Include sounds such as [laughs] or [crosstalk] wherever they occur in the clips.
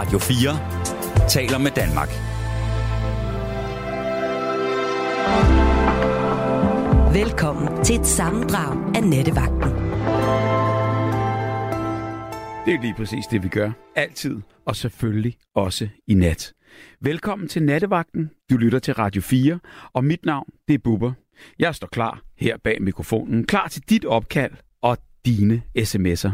Radio 4 taler med Danmark. Velkommen til et sammendrag af Nettevagten. Det er lige præcis det, vi gør. Altid, og selvfølgelig også i nat. Velkommen til Nattevagten. Du lytter til Radio 4, og mit navn, det er Bubber. Jeg står klar her bag mikrofonen, klar til dit opkald og dine sms'er.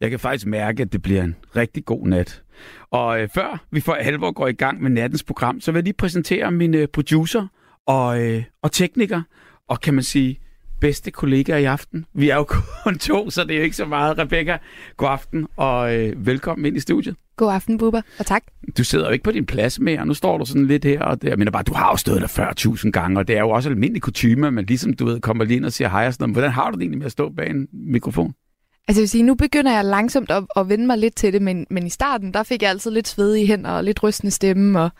Jeg kan faktisk mærke, at det bliver en rigtig god nat. Og øh, før vi for alvor går i gang med nattens program, så vil jeg lige præsentere mine producer og, øh, og tekniker, og kan man sige, bedste kollegaer i aften. Vi er jo [laughs] kun to, så det er jo ikke så meget. Rebecca, god aften og øh, velkommen ind i studiet. God aften, Bubber, og tak. Du sidder jo ikke på din plads mere. Nu står du sådan lidt her og der. Jeg mener bare, du har jo stået der 40.000 gange, og det er jo også almindelig kutume, men ligesom du ved, kommer lige ind og siger hej og sådan noget. Hvordan har du det egentlig med at stå bag en mikrofon? Altså jeg vil sige, nu begynder jeg langsomt at, at vende mig lidt til det, men, men i starten, der fik jeg altid lidt svedige hænder og lidt rystende stemme, og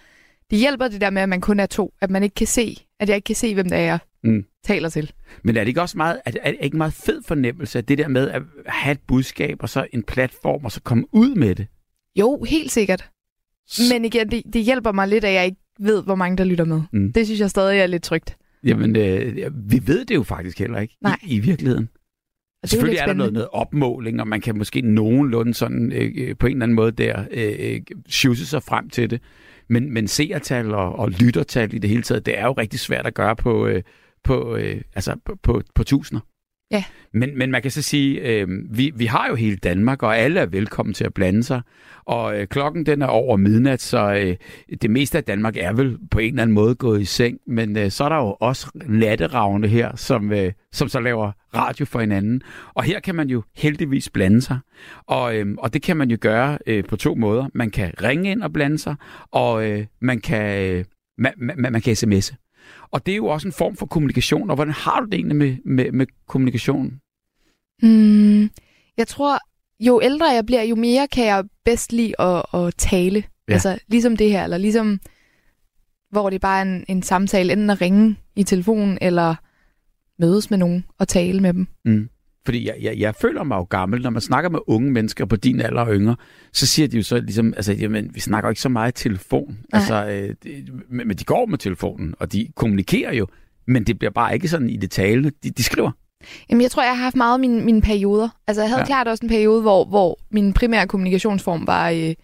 det hjælper det der med, at man kun er to, at man ikke kan se, at jeg ikke kan se, hvem det er, jeg mm. taler til. Men er det ikke også meget, er det, er det ikke meget fed fornemmelse, at det der med at have et budskab, og så en platform, og så komme ud med det? Jo, helt sikkert. Men igen, det, det hjælper mig lidt, at jeg ikke ved, hvor mange der lytter med. Mm. Det synes jeg stadig er lidt trygt. Jamen, øh, vi ved det jo faktisk heller ikke Nej. I, i virkeligheden. Og det Selvfølgelig er, er, der noget, noget opmåling, og man kan måske nogenlunde sådan øh, øh, på en eller anden måde der øh, sjuse sig frem til det. Men, men seertal og, og lyttertal i det hele taget, det er jo rigtig svært at gøre på, øh, på, øh, altså på, på, på tusinder. Ja. Men, men man kan så sige, øh, vi, vi har jo hele Danmark, og alle er velkommen til at blande sig. Og øh, klokken den er over midnat, så øh, det meste af Danmark er vel på en eller anden måde gået i seng. Men øh, så er der jo også natteravne her, som, øh, som så laver radio for hinanden. Og her kan man jo heldigvis blande sig. Og, øh, og det kan man jo gøre øh, på to måder. Man kan ringe ind og blande sig, og øh, man kan, øh, man, man, man kan sms'e. Og det er jo også en form for kommunikation. Og hvordan har du det egentlig med, med, med kommunikation? Hmm, jeg tror, jo ældre jeg bliver, jo mere kan jeg bedst lide at, at tale. Ja. Altså ligesom det her, eller ligesom hvor det bare er en, en samtale, enten at ringe i telefonen, eller mødes med nogen og tale med dem. Mm. Fordi jeg, jeg, jeg føler mig jo gammel, når man snakker med unge mennesker på din alder og yngre, så siger de jo så ligesom, altså jamen, vi snakker ikke så meget i telefon. Nej. Altså, øh, det, men de går med telefonen, og de kommunikerer jo, men det bliver bare ikke sådan i det talende. De, de skriver. Jamen, jeg tror, jeg har haft meget af mine, mine perioder. Altså, jeg havde ja. klart også en periode, hvor, hvor min primære kommunikationsform var, øh,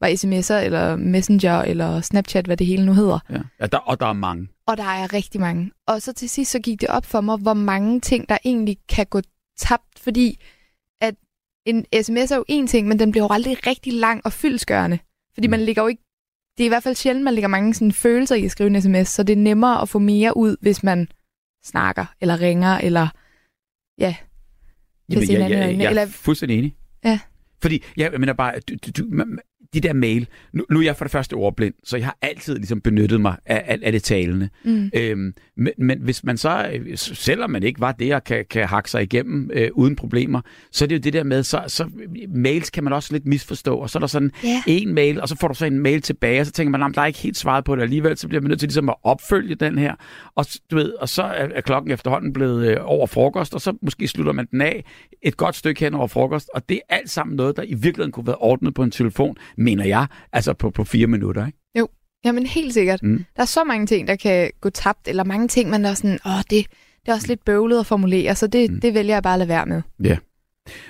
var sms'er, eller Messenger, eller Snapchat, hvad det hele nu hedder. Ja. Ja, der, og der er mange. Og der er rigtig mange. Og så til sidst, så gik det op for mig, hvor mange ting, der egentlig kan gå tabt, fordi at en sms er jo en ting, men den bliver jo aldrig rigtig lang og fyldskørende. Fordi Mm. man ligger jo ikke... Det er i hvert fald sjældent, man lægger mange sådan, følelser i at skrive en sms, så det er nemmere at få mere ud, hvis man snakker, eller ringer, eller... Ja, Jamen, jeg, jeg, øjnene, jeg er fuldstændig enig. Ja. Fordi, jeg mener bare, du, du, du, man- de der mail, nu, nu er jeg for det første ordblind, så jeg har altid ligesom benyttet mig af, af, af det talende. mm. Øhm, men, men hvis man så, øh, selvom man ikke var det og kan, kan hakke sig igennem øh, uden problemer, så er det jo det der med, så, så mails kan man også lidt misforstå, og så er der sådan Ja. en mail, og så får du så en mail tilbage, og så tænker man, "Nå, men der er ikke helt svaret på det alligevel, så bliver man nødt til ligesom at opfølge den her, og, du ved, og så er, er klokken efterhånden blevet øh, over frokost, og så måske slutter man den af et godt stykke hen over frokost, og det er alt sammen noget, der i virkeligheden kunne være ordnet på en telefon, mener jeg, altså på, på fire minutter, ikke? Jamen helt sikkert. Mm. Der er så mange ting, der kan gå tabt, eller mange ting, man er sådan, åh, det, det er også lidt bøvlet at formulere, så det, Mm. det vælger jeg bare at lade være med.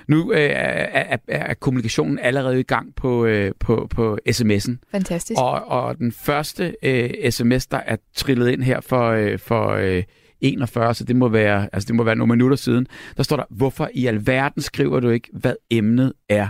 Nu øh, er, er, er kommunikationen allerede i gang på, øh, på, på sms'en, Fantastisk. Og, og den første øh, sms, der er trillet ind her for, øh, for øh, 41, så det må, være, altså det må være nogle minutter siden, der står der, hvorfor i alverden skriver du ikke, hvad emnet er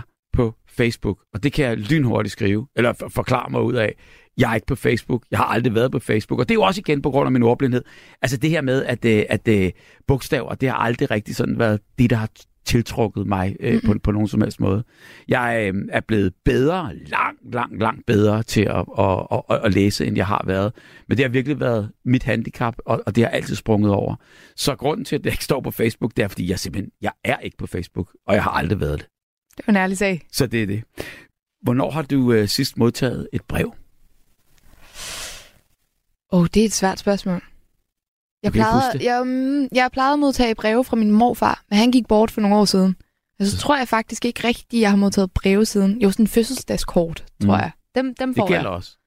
Facebook? Og det kan jeg lynhurtigt skrive, eller for, forklare mig ud af. Jeg er ikke på Facebook. Jeg har aldrig været på Facebook. Og det er jo også igen på grund af min ordblindhed. Altså det her med, at, øh, at øh, bogstaver, det har aldrig rigtig sådan været det, der har tiltrukket mig øh, mm-hmm. på, på nogen som helst måde. Jeg øh, er blevet bedre, langt, langt, langt bedre til at, at, at, at, at læse, end jeg har været. Men det har virkelig været mit handicap, og, og det har altid sprunget over. Så grunden til, at jeg ikke står på Facebook, det er, fordi jeg simpelthen, jeg er ikke på Facebook, og jeg har aldrig været det. Det er en ærlig sag. Så det er det. Hvornår har du øh, sidst modtaget et brev? Åh, oh, det er et svært spørgsmål. Jeg plejede, jeg, mm, jeg plejede at modtage breve fra min morfar, men han gik bort for nogle år siden. Altså, så tror jeg faktisk ikke rigtigt, jeg har modtaget breve siden. Jo, sådan en fødselsdagskort, tror Mm. jeg. Dem, dem får Det gælder jeg. også.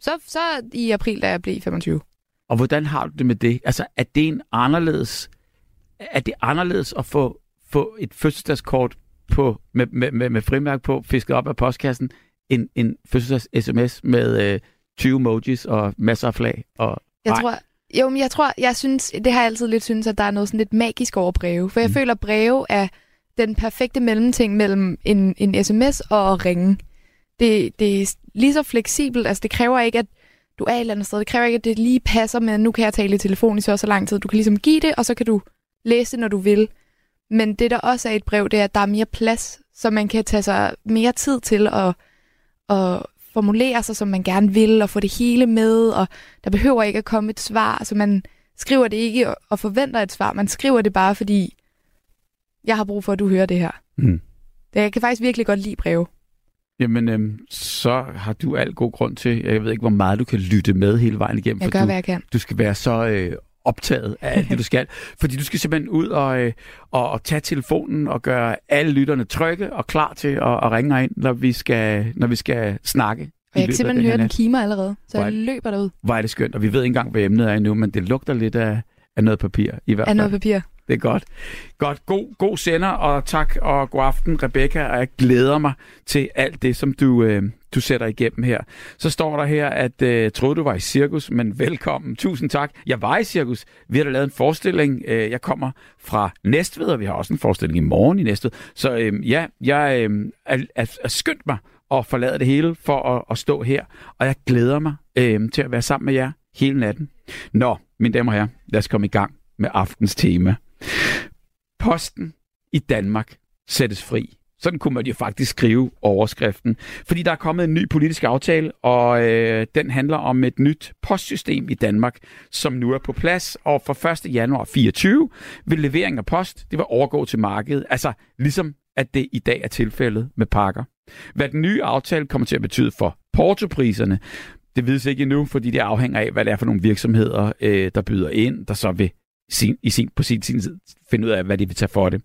Så, så i april, da jeg blev 25. Og hvordan har du det med det? Altså, er det en anderledes... Er det anderledes at få, få et fødselsdagskort på, med, med, med, med frimærk på, fisket op af postkassen, end en fødselsdags-sms med øh, 20 emojis og masser af flag? Og, Jeg tror, jo, men jeg tror, jeg synes, det har jeg altid lidt synes, at der er noget sådan lidt magisk over breve. For jeg Mm. mm. føler, at breve er den perfekte mellemting mellem en, en sms og at ringe. Det, det er lige så fleksibelt. Altså, det kræver ikke, at du er et eller andet sted. Det kræver ikke, at det lige passer med, at nu kan jeg tale i telefon i så og så lang tid. Du kan ligesom give det, og så kan du læse det, når du vil. Men det, der også er et brev, det er, at der er mere plads, så man kan tage sig mere tid til at, at formulere sig, som man gerne vil, og få det hele med, og der behøver ikke at komme et svar, så man skriver det ikke og forventer et svar, man skriver det bare, fordi jeg har brug for, at du hører det her. Mm. Jeg kan faktisk virkelig godt lide breve. Jamen, øhm, så har du al god grund til, jeg ved ikke, hvor meget du kan lytte med hele vejen igennem. Jeg for gør, du, hvad jeg kan. du skal være så øh, optaget af alt det, du skal. Fordi du skal simpelthen ud og, øh, og, og tage telefonen og gøre alle lytterne trygge og klar til at, at ringe ind, når vi skal, når vi skal snakke. Og jeg kan af simpelthen høre, den kimer allerede, så Hvor jeg løber derud Hvor er det skønt, og vi ved ikke engang, hvad emnet er endnu, men det lugter lidt af, af noget papir i hvert af fald. noget papir. Det er godt. Godt. God, god sender, og tak og god aften, Rebecca. Og jeg glæder mig til alt det, som du, øh, du sætter igennem her. Så står der her, at øh, troede, du var i cirkus, men velkommen. Tusind tak. Jeg var i cirkus. Vi har da lavet en forestilling. Øh, jeg kommer fra Næstved, og vi har også en forestilling i morgen i Næstved. Så øh, ja, jeg øh, er, er, er skyndt mig at forlade det hele for at, at stå her. Og jeg glæder mig øh, til at være sammen med jer hele natten. Nå, mine damer og herrer, lad os komme i gang med aftens tema. Posten i Danmark sættes fri. Sådan kunne man jo faktisk skrive overskriften. Fordi der er kommet en ny politisk aftale, og øh, den handler om et nyt postsystem i Danmark, som nu er på plads. Og fra 1. januar 24 vil levering af post, det vil overgå til markedet. Altså ligesom at det i dag er tilfældet med pakker. Hvad den nye aftale kommer til at betyde for portopriserne, det vides ikke endnu, fordi det afhænger af, hvad det er for nogle virksomheder, øh, der byder ind, der så vil sin, i sin, på sin, sin tid finde ud af, hvad de vil tage for det.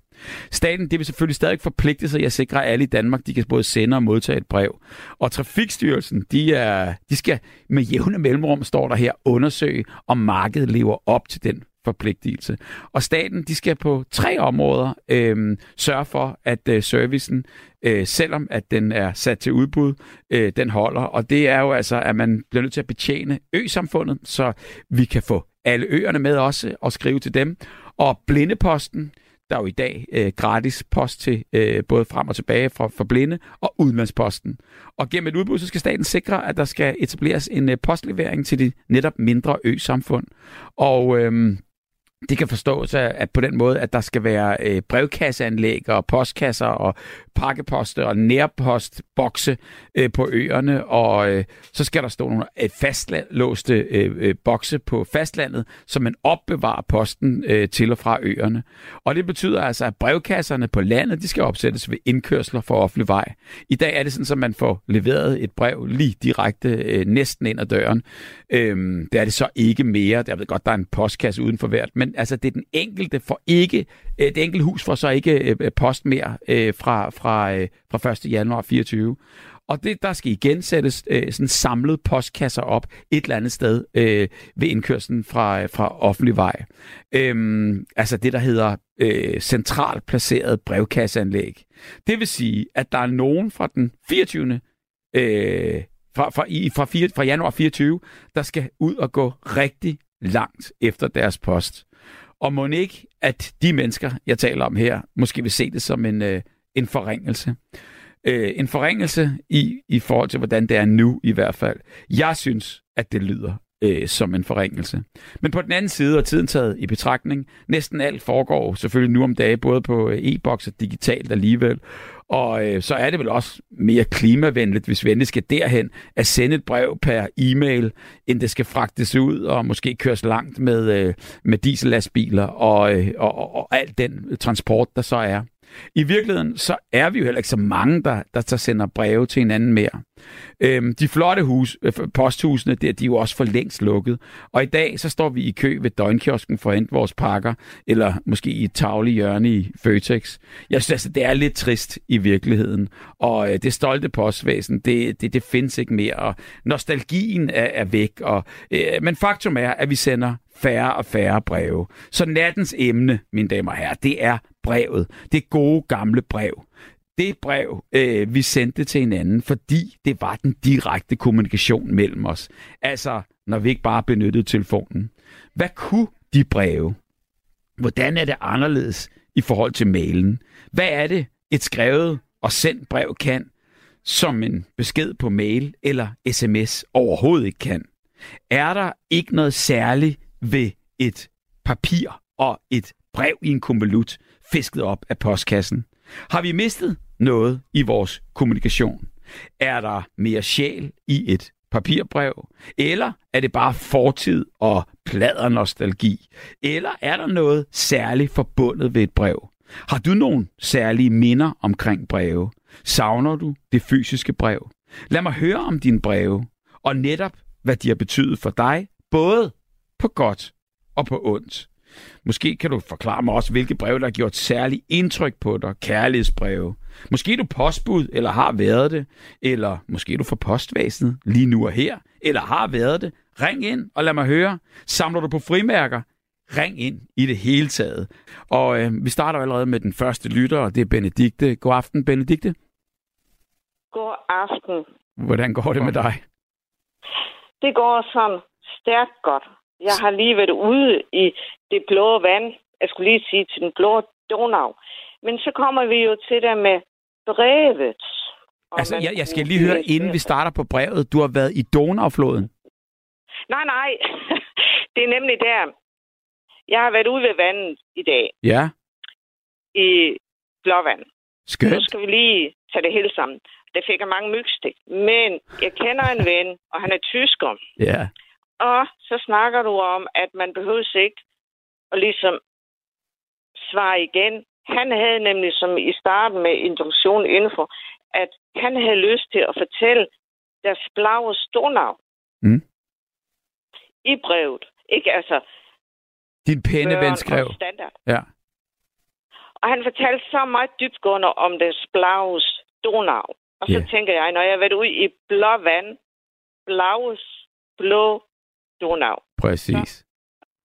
Staten det vil selvfølgelig stadig forpligte sig i at sikre, at alle i Danmark de kan både sende og modtage et brev. Og Trafikstyrelsen de, er, de skal med jævne mellemrum, står der her, undersøge, om markedet lever op til den forpligtelse. Og staten de skal på tre områder øh, sørge for, at øh, servicen, øh, selvom at den er sat til udbud, øh, den holder. Og det er jo altså, at man bliver nødt til at betjene ø-samfundet, så vi kan få alle øerne med også og skrive til dem. Og Blindeposten, der er jo i dag øh, gratis post til øh, både frem og tilbage for, for blinde, og Udlandsposten. Og gennem et udbud, så skal staten sikre, at der skal etableres en øh, postlevering til de netop mindre ø-samfund. Og øh, det kan forstås at, på den måde, at der skal være øh, brevkasseanlæg og postkasser og pakkeposter og nærpostbokse øh, på øerne, og øh, så skal der stå nogle øh, fastlåste øh, øh, bokse på fastlandet, så man opbevarer posten øh, til og fra øerne. Og det betyder altså, at brevkasserne på landet, de skal opsættes ved indkørsler for offentlig vej. I dag er det sådan, at man får leveret et brev lige direkte øh, næsten ind ad døren. Øh, det er det så ikke mere. Jeg ved godt, der er en postkasse uden for hvert, men altså det er den enkelte for ikke, øh, det enkelte hus får så ikke øh, øh post mere øh, fra, fra, øh, fra 1. januar 24. Og det, der skal igen sættes øh, sådan samlet postkasser op et eller andet sted øh, ved indkørslen fra, øh, fra offentlig vej. Øhm, altså det, der hedder øh, centralt placeret brevkasseanlæg. Det vil sige, at der er nogen fra den 24. Øh, fra, fra, i, fra, 4, fra januar 24, der skal ud og gå rigtig langt efter deres post. Og må ikke, at de mennesker, jeg taler om her, måske vil se det som en, øh, en forringelse. Øh, en forringelse i, i forhold til, hvordan det er nu i hvert fald. Jeg synes, at det lyder øh, som en forringelse. Men på den anden side, og tiden taget i betragtning, næsten alt foregår selvfølgelig nu om dagen, både på øh, e-boks og digitalt alligevel. Og øh, så er det vel også mere klimavenligt, hvis vi endelig skal derhen, at sende et brev per e-mail, end det skal fragtes ud og måske køres langt med, øh, med diesellastbiler og, øh, og, og, og alt den transport, der så er. I virkeligheden, så er vi jo heller ikke så mange, der, der, der sender breve til hinanden mere. Øhm, de flotte hus, øh, posthusene, der, de er jo også for længst lukket. Og i dag, så står vi i kø ved døgnkiosken for at hente vores pakker, eller måske i et tavle hjørne i Føtex. Jeg synes altså, det er lidt trist i virkeligheden. Og øh, det stolte postvæsen, det, det, det findes ikke mere. Og nostalgien er, er væk. Og, øh, men faktum er, at vi sender færre og færre breve. Så nattens emne, mine damer og herrer, det er brevet. Det gode gamle brev. Det brev, øh, vi sendte til hinanden, fordi det var den direkte kommunikation mellem os. Altså, når vi ikke bare benyttede telefonen. Hvad kunne de breve? Hvordan er det anderledes i forhold til mailen? Hvad er det, et skrevet og sendt brev kan, som en besked på mail eller sms overhovedet ikke kan? Er der ikke noget særligt ved et papir og et brev i en konvolut fisket op af postkassen? Har vi mistet noget i vores kommunikation? Er der mere sjæl i et papirbrev? Eller er det bare fortid og plader nostalgi? Eller er der noget særligt forbundet ved et brev? Har du nogle særlige minder omkring breve? Savner du det fysiske brev? Lad mig høre om dine breve, og netop hvad de har betydet for dig, både på godt og på ondt. Måske kan du forklare mig også, hvilke breve, der har gjort særlig indtryk på dig. Kærlighedsbreve. Måske er du postbud, eller har været det. Eller måske er du for postvæsenet lige nu og her. Eller har været det. Ring ind og lad mig høre. Samler du på frimærker? Ring ind i det hele taget. Og øh, vi starter allerede med den første lytter, og det er Benedikte. God aften, Benedikte. God aften. Hvordan går det med dig? Det går sådan stærkt godt. Jeg har lige været ude i det blå vand. Jeg skulle lige sige til den blå Donau. Men så kommer vi jo til det med brevet. Altså, jeg, jeg skal lige høre, inden vi starter på brevet. Du har været i Donaufloden. Nej, nej. [laughs] det er nemlig der. Jeg har været ude ved vandet i dag. Ja, I Blåvand. Nu skønt. skal vi lige tage det hele sammen. Det fik jeg mange mygstik. Men jeg kender en ven, og han er tysker. Ja, Og så snakker du om, at man behøver ikke at ligesom svare igen. Han havde nemlig som i starten med introduktion info, at han havde lyst til at fortælle deres blave stornavn. Mm. I brevet. Ikke altså din pæne ven skrev. og standard. Ja. Og han fortalte så meget dybgående om deres blaves stornavn. Og så yeah. tænker jeg, når jeg har været ude i blå vand, blaves blå Donau. Præcis.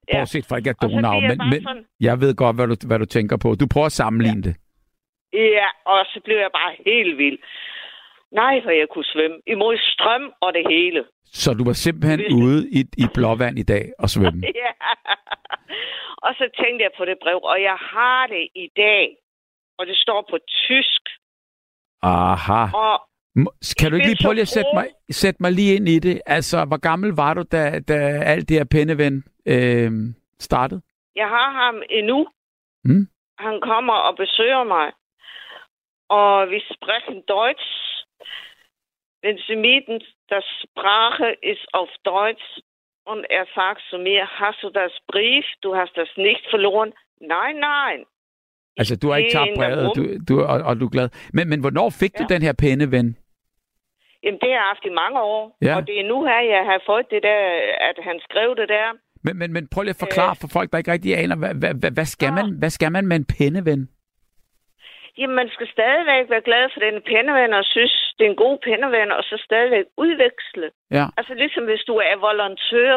Ja. Bortset fra ikke at Donau, men, men sådan, jeg ved godt, hvad du, hvad du tænker på. Du prøver at sammenligne det. Ja, og så blev jeg bare helt vild. Nej, hvor jeg kunne svømme. Imod strøm og det hele. Så du var simpelthen [laughs] ude i, i blåvand i dag og svømme. [laughs] Ja. og så tænkte jeg på det brev, og jeg har det i dag. Og det står på tysk. Aha. Og Kan du ikke lige prøve at sætte mig, sætte mig lige ind i det? Altså, hvor gammel var du, da, da alt det her pændeven øh, startede? jeg har ham endnu. Mm. Han kommer og besøger mig. Og vi sprechen Deutsch. Wenn Sie mieten, das Sprache ist auf Deutsch. Und er sagt zu mir, hast du das Brief? Du hast das nicht verloren. Nein, nein. Altså, du har ikke tabt brevet, du, du, og, og du er glad. Men, men hvornår fik ja. du den her pæne ven? Jamen, det har jeg haft i mange år. Ja. Og det er nu her, jeg har fået det der, at han skrev det der. Men, men, men prøv lige at forklare for folk, der ikke rigtig aner, hvad, hvad, hvad, hvad, skal man, hvad skal man med en pændeven? Jamen, man skal stadigvæk være glad for den penneven, og synes, det er en god penneven, og så stadigvæk udveksle. Ja. Altså ligesom hvis du er volontør,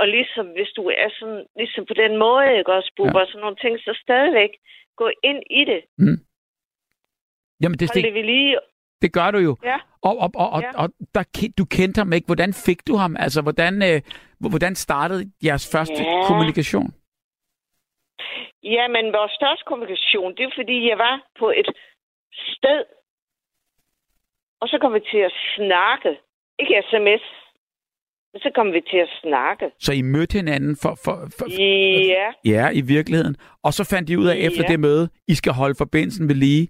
og ligesom hvis du er sådan, ligesom på den måde, ikke også, Bubber, ja. sådan nogle ting, så stadigvæk gå ind i det. Jamen, det, Hold det, det ved lige. Det gør du jo. Ja. Og, og, og, og, Ja. og der, du kendte ham ikke. Hvordan fik du ham? Altså, hvordan, øh, hvordan startede jeres første Ja. kommunikation? Jamen, vores største kommunikation, det er fordi, jeg var på et sted, og så kom vi til at snakke. Ikke sms, men så kom vi til at snakke. Så I mødte hinanden for, for, for, Ja, ja, i virkeligheden. Og så fandt I ud af efter Ja. det møde, I skal holde forbindelsen ved lige.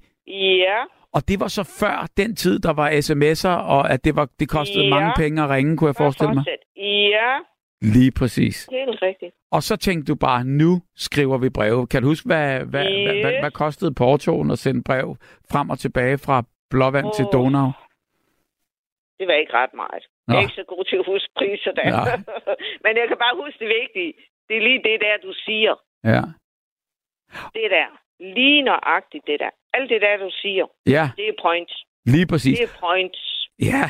ja, Og det var så før den tid, der var sms'er, og at det, var, det kostede Ja. mange penge at ringe, kunne jeg forestille mig. Ja, Lige præcis. Helt rigtigt. Og så tænkte du bare, nu skriver vi breve. Kan du huske, hvad, hvad, yes. hvad, hvad, hvad kostede portoen at sende brev frem og tilbage fra Blåvand oh. til Donau? Det var ikke ret meget. Jeg er ikke så god til at huske priser der. [laughs] Men jeg kan bare huske det vigtige. Det er lige det der, du siger. Ja. Det der. Lige nøjagtigt det der. Alt det der, du siger. Ja. Det er point. Lige præcis. Det er point. Ja.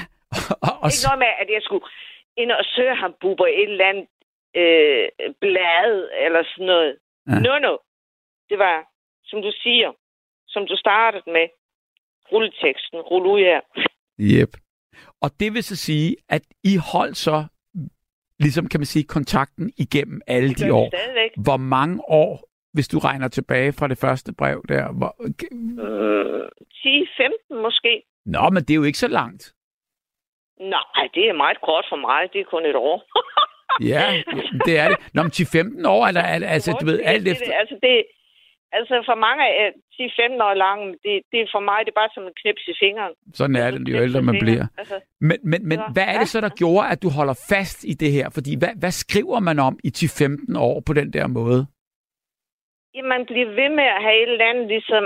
og, og... Ikke noget med, at jeg skulle ind og søge ham buber et eller andet øh, blad eller sådan noget. Ja. No, no. Det var, som du siger, som du startede med, rulleteksten, rulle ud her. Yep. Og det vil så sige, at I holdt så, ligesom kan man sige, kontakten igennem alle de år. Stadigvæk. Hvor mange år, hvis du regner tilbage fra det første brev der? Hvor... Øh, 10-15 måske. Nå, men det er jo ikke så langt. Nej, det er meget kort for mig. Det er kun et år. [laughs] ja, det er det. Nå, men 10-15 år, eller, altså, du ved, alt efter... Det, altså, det, altså for mange af 10-15 år lange, det, det er for mig, det er bare som en knips i fingeren. Sådan er det, jo ældre man bliver. Altså, men men, men hvad er det så, der gjorde, at du holder fast i det her? Fordi hvad, hvad skriver man om i 10-15 år på den der måde? Man bliver ved med at have et eller andet, ligesom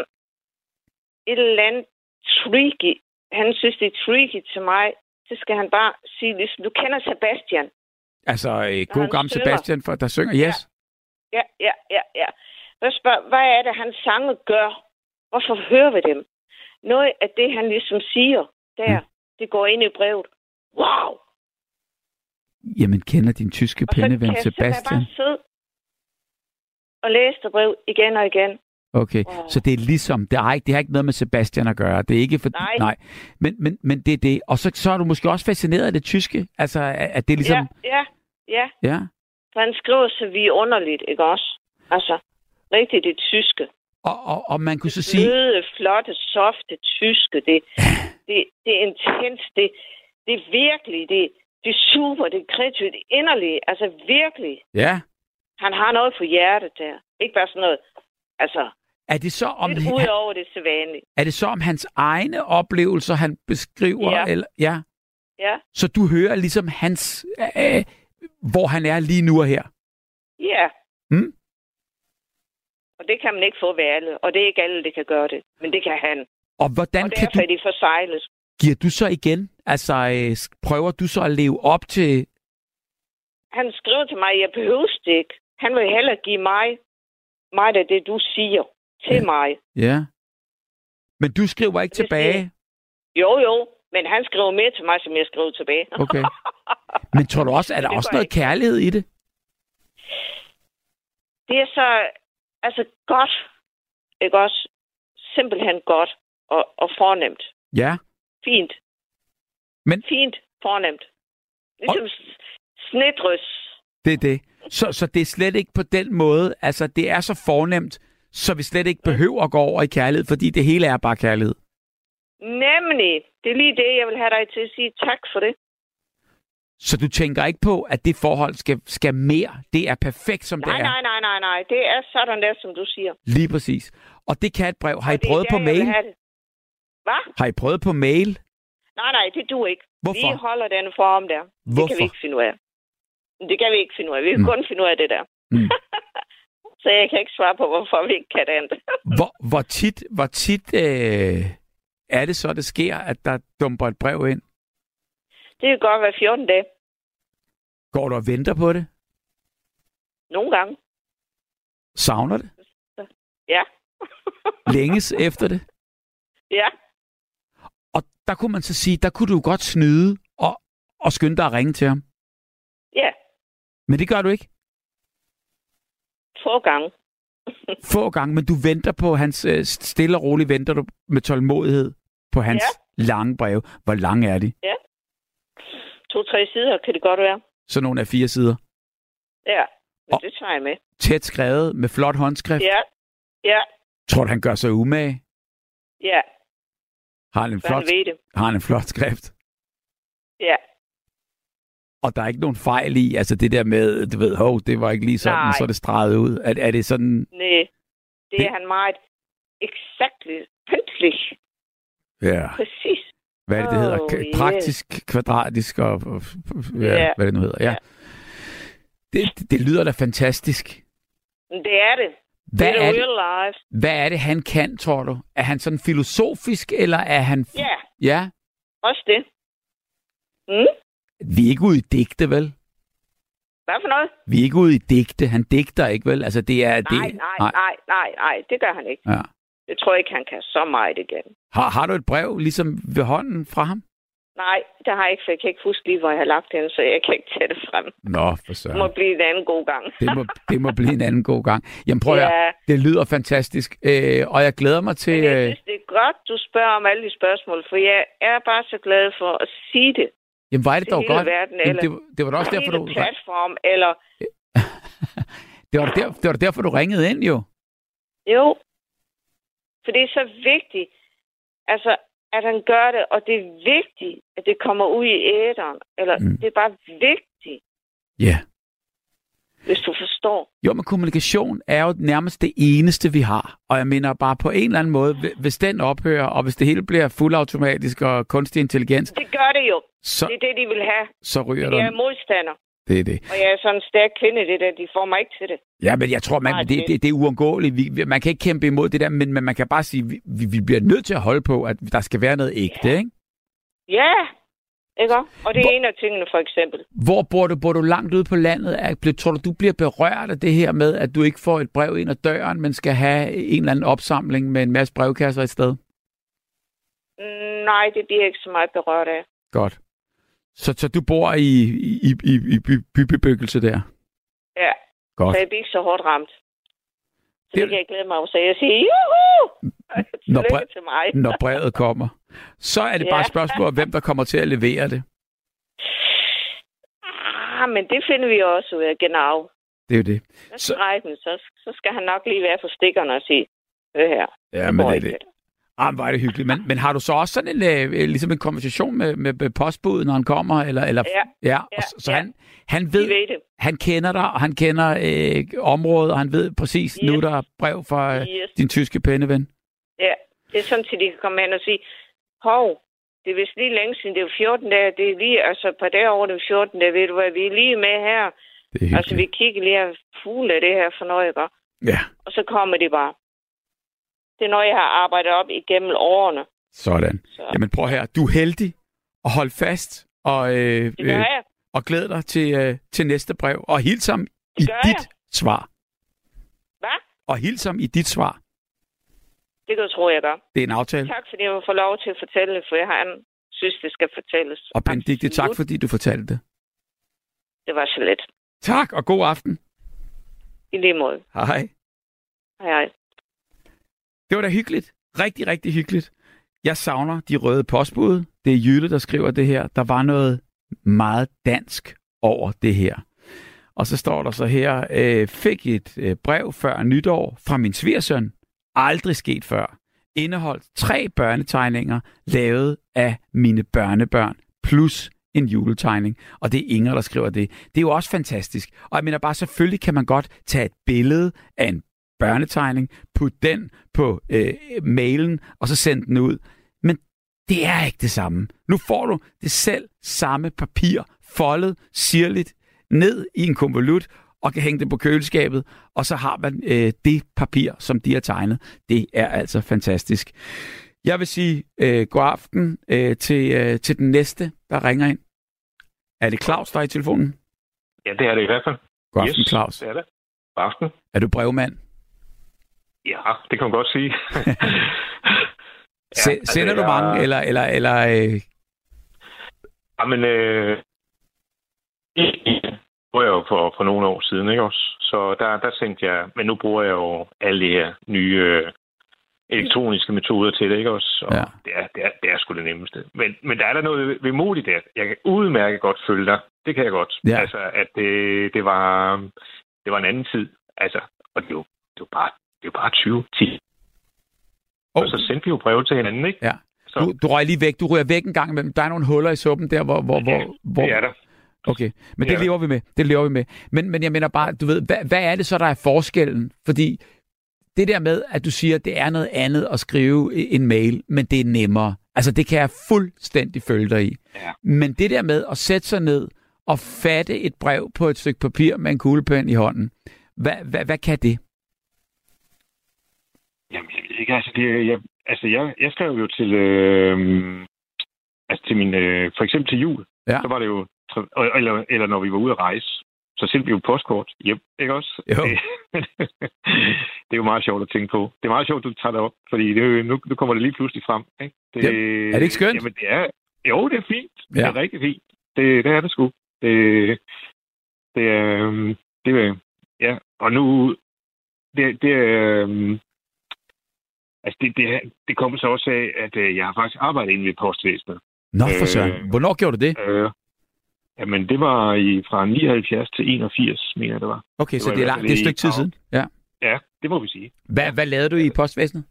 et eller andet tricky. Han synes, det er tricky til mig. Så skal han bare sige, ligesom, du kender Sebastian. Altså, øh, god gammel Sebastian, for, der synger, yes. Ja, ja, ja, ja. Jeg spørger, hvad er det, han sange gør? Hvorfor hører vi dem? Noget af det, han ligesom siger der, mm. det går ind i brevet. Wow! Jamen, kender din tyske penneven Sebastian? Så kan jeg bare sidde og læse det brev igen og igen. Okay, wow. så det er ligesom, det har, ikke, det har ikke noget med Sebastian at gøre. Det er ikke for, nej. nej. Men, men, men det er det. Og så, så er du måske også fascineret af det tyske. Altså, at det er ligesom... Ja, ja, ja. ja. For han skriver så vi underligt, ikke også? Altså, rigtig det tyske. Og, og, og man kunne så sige... Bløde, flotte, softe tyske, det, [laughs] det, det er intens, det, det er virkelig, det, det er super, det er kreativt, det er inderligt, altså virkelig. Ja. Han har noget for hjertet der. Ikke bare sådan noget, altså... Er det så om... Lidt ud over det sædvanlige. Er det så om hans egne oplevelser, han beskriver? Ja. Eller, ja. Ja. Så du hører ligesom hans... Øh, hvor han er lige nu og her? Ja. Hmm? Og det kan man ikke få ved alle. Og det er ikke alle, der kan gøre det. Men det kan han. Og hvordan og kan du... er de forsejlet. Giver du så igen? Altså, øh, prøver du så at leve op til... Han skriver til mig, jeg behøver det ikke. Han vil heller give mig, mig af det, du siger til ja. mig. Ja. Men du skriver ikke Det tilbage? siger- Jo, jo. Men han skriver mere til mig, som jeg skriver tilbage. [laughs] Okay. Men tror du også, er der også noget kærlighed i det? det er så altså godt, ikke også? Simpelthen godt og, og fornemt. Ja. Fint. Men- Fint, fornemt. Ligesom og... snedrys. Det er det. Så, så det er slet ikke på den måde, altså det er så fornemt, så vi slet ikke behøver at gå over i kærlighed, fordi det hele er bare kærlighed. Nemlig. Det er lige det, jeg vil have dig til at sige tak for det. Så du tænker ikke på, at det forhold skal, skal mere. Det er perfekt, som Nej, det er. nej, nej, nej, nej. Det er sådan der, som du siger. Lige præcis. Og det kan et brev. Har I Og prøvet der, på mail? Hvad? Har I prøvet på mail? Nej, nej, det du ikke. Hvorfor? Vi holder den form der. Det kan vi Hvorfor? ikke finde ud af. Det kan vi ikke finde ud af. Vi kan Mm. kun finde ud af det der. Mm. [laughs] Så jeg kan ikke svare på, hvorfor vi ikke kan det andet. [laughs] Hvor, hvor tit, hvor tit øh, er det så, det sker, at der dumper et brev ind? Det kan godt være 14 dage. Går du og venter på det? Nogle gange. Savner det? Ja. [laughs] Længes efter det? ja. Og der kunne man så sige, der kunne du godt snyde og, og skynde dig at ringe til ham. Ja. Men det gør du ikke. Få gange. [laughs] Få gange, men du venter på hans, øh, stille og roligt venter du med tålmodighed på hans ja. lange breve. Hvor lange er de? To-tre sider kan det godt være. Så nogle af fire sider. Ja. Men Og- det tager jeg med. Tæt skrevet med flot håndskrift. Ja. Ja. Tror du, han gør sig umage? Ja. Har han en Så han flot, det. har han en flot skrift? Ja. Og der er ikke nogen fejl i, altså det der med, du ved, hov, det var ikke lige sådan, Nej. så er det streget ud. Er, er det sådan, Nej. Det er Det- han meget exactly, pyntelig. ja, Præcis. hvad er det, det hedder? Oh, yes. Praktisk, kvadratisk og, og ja, Ja. hvad det nu hedder. Ja. Ja. det, det, lyder da fantastisk. Det er det. Hvad det er er det life. hvad er det, han kan, tror du? Er han sådan filosofisk, eller er han... Ja, Ja? også det. Mm? Vi er ikke ude i digte, vel? Hvad for noget? Vi er ikke ude i digte. Han digter ikke, vel? Altså, det er... Nej, det, nej, nej, nej, nej. Det gør han ikke. Ja. Det tror jeg ikke, han kan så meget igen. Har, har du et brev ligesom ved hånden fra ham? Nej, det har jeg ikke, for jeg kan ikke huske lige, hvor jeg har lagt den, så jeg kan ikke tage det frem. Nå, for Det søren. må blive en anden god gang. Det må, det må blive en anden god gang. Jamen prøv at ja, det lyder fantastisk, øh, og jeg glæder mig til... men jeg Øh, synes, det er godt, du spørger om alle de spørgsmål, for jeg er bare så glad for at sige det jamen var det dog godt. verden, Jamen, det, var- det var da også derfor, du... platform, eller [laughs] Det var, der, det var derfor, du ringede ind, jo. jo. For det er så vigtigt, altså, at han gør det, og det er vigtigt, at det kommer ud i æderen. Eller Mm. det er bare vigtigt, Ja. Hvis du forstår. Jo, men kommunikation er jo nærmest det eneste, vi har. Og jeg mener bare på en eller anden måde, hvi- hvis den ophører, og hvis det hele bliver fuldautomatisk og kunstig intelligens, Det gør det jo. så, Det er det, de vil have. så ryger Jeg er der... modstander, Det er det. og jeg er sådan en stærk kvinde, det der. De får mig ikke til det. Ja, men jeg tror, man, Nej, det, det- det, det er uundgåeligt. Vi, man kan ikke kæmpe imod det der, men, men man kan bare sige, vi, vi bliver nødt til at holde på, at der skal være noget ægte, ikke? Ja, ikke? Og det er Hvor- en af tingene, for eksempel. Hvor bor du? Bor du langt ude på landet? Er, tror du, du bliver berørt af det her med, at du ikke får et brev ind ad døren, men skal have en eller anden opsamling med en masse brevkasser et sted? Mm, Nej, det bliver ikke så meget berørt af. Godt. Så, så du bor i, i, i, i by, bybebyggelse der? Ja, Godt. så jeg bliver ikke så hårdt ramt. Så Det- det, kan jeg glæde mig over. Så jeg siger, juhu! Når brev- til mig. Når brevet kommer. Så er det bare et spørgsmål om, hvem der kommer til at levere det. Ah, men det finder vi også ud af, genau. Det er jo det. Så- så... så, så skal han nok lige være for stikkerne og sige, hør her. Ja, det men det det. Ah, hvor er det hyggeligt. Men, men har du så også sådan en, øh, ligesom en konversation med, med, med postbuddet, når han kommer? Eller, eller, Ja, ja, og ja, så, så ja. han, han ved, ved det. han kender dig, og han kender øh, området, og han ved præcis, Yes. nu der er brev fra øh, Yes. din tyske penneven. Ja, det er sådan, at de kan komme hen og sige, hov, det er vist lige længe siden, det er jo 14 dage, det er lige, altså par dage over det 14 dage, ved du hvad, vi er lige med her. Det er hyggeligt. Altså, vi kigger lige af fugle af det her for noget, ikke? Ja, Og så kommer de bare. Det er noget, jeg har arbejdet op igennem årene. sådan. Så Jamen prøv her, du er heldig, og hold fast, og, øh, øh, og glæd dig til, øh, til næste brev, og hils ham i dit jeg. svar. Hvad? Og hils ham i dit svar. Det kan du tro, jeg gør. Det er en aftale. Tak, fordi jeg må få lov til at fortælle det, for jeg har en, synes, det skal fortælles. Og Benedikte, tak fordi du fortalte det. Det var så let. Tak, og god aften. I lige måde. Hej. Hej, hej. Det var da hyggeligt. Rigtig, rigtig hyggeligt. Jeg savner de røde postbud. Det er Jytte, der skriver det her. Der var noget meget dansk over det her. Og så står der så her, øh, fik et øh, brev før nytår fra min svigersøn. Aldrig sket før. Indeholdt tre børnetegninger, lavet af mine børnebørn, plus en juletegning. Og det er Inger, der skriver det. Det er jo også fantastisk. Og jeg mener bare, selvfølgelig kan man godt tage et billede af en børnetegning, putte den på øh, mailen, og så sende den ud. Men det er ikke det samme. Nu får du det selv samme papir, foldet, sirligt, ned i en konvolut, og kan hænge det på køleskabet, og så har man øh, det papir, som de har tegnet. Det er altså fantastisk. Jeg vil sige øh, god aften øh, til, øh, til den næste, der ringer ind. Er det Claus, der er i telefonen? Ja, det er det i hvert fald. God aften, Yes, Claus. Det er det. God aften. Er du brevmand? Ja, det kan man godt sige. [laughs] Se, altså, sender du jeg- mange, eller, eller, eller øh, Jamen, øh, var jeg jo for, for nogle år siden, ikke også? Så der, der sendte jeg, men nu bruger jeg jo alle de her nye øh, elektroniske metoder til det, ikke også? Og Ja. det, er, det, er, det er sgu det nemmeste. Men, men der er der noget ved modigt der. Jeg kan udmærket godt følge dig. Det kan jeg godt. Ja. Altså, at det, det, var, det var en anden tid. Altså, og det jo, det jo bare, det er bare 2010. oh, Og så sendte vi jo breve til hinanden, ikke? Ja. Så, du, du røg lige væk. Du ryger væk en gang imellem. Der er nogle huller i suppen der, hvor... hvor, hvor, hvor det er der. Okay, men Det er lever vi med. Det lever vi med. Men, men jeg mener bare, du ved, hvad, hvad er det så, der er forskellen? Fordi det der med, at du siger, at det er noget andet at skrive en mail, men det er nemmere. Altså, det kan jeg fuldstændig følge dig i. Ja. Men det der med at sætte sig ned at fatte et brev på et stykke papir med en kuglepen i hånden. Hvad, hvad, hvad kan det? Jamen, jeg ved ikke, altså, det, jeg, altså jeg, jeg skrev jo til, øh, altså til min, øh, for eksempel til jul, Ja. så var det jo, eller, eller når vi var ude at rejse, så sendte vi jo postkort hjem, ikke også? Jo. Det, [laughs] det er jo meget sjovt at tænke på. Det er meget sjovt, du tager det op, fordi det, nu, nu kommer det lige pludselig frem. Ikke? Det, Jamen, er det ikke skønt? Jamen, det er, jo, det er fint. Det Ja. er rigtig fint. Det, det er det sgu. Det, det er, øhm, det er, ja, og nu, det, det er, øhm, altså det, det, det kommer så også af, at øh, jeg har faktisk arbejdet inde ved postvæsenet. Nå, for Øh, søren. Hvornår gjorde du det? Øh, jamen, det var i, fra 79 til 81, mener jeg, det var. Okay, så var det er langt, det er et stykke tid siden. Ja. Ja, det må vi sige. Hvad, hvad lavede du i postvæsenet?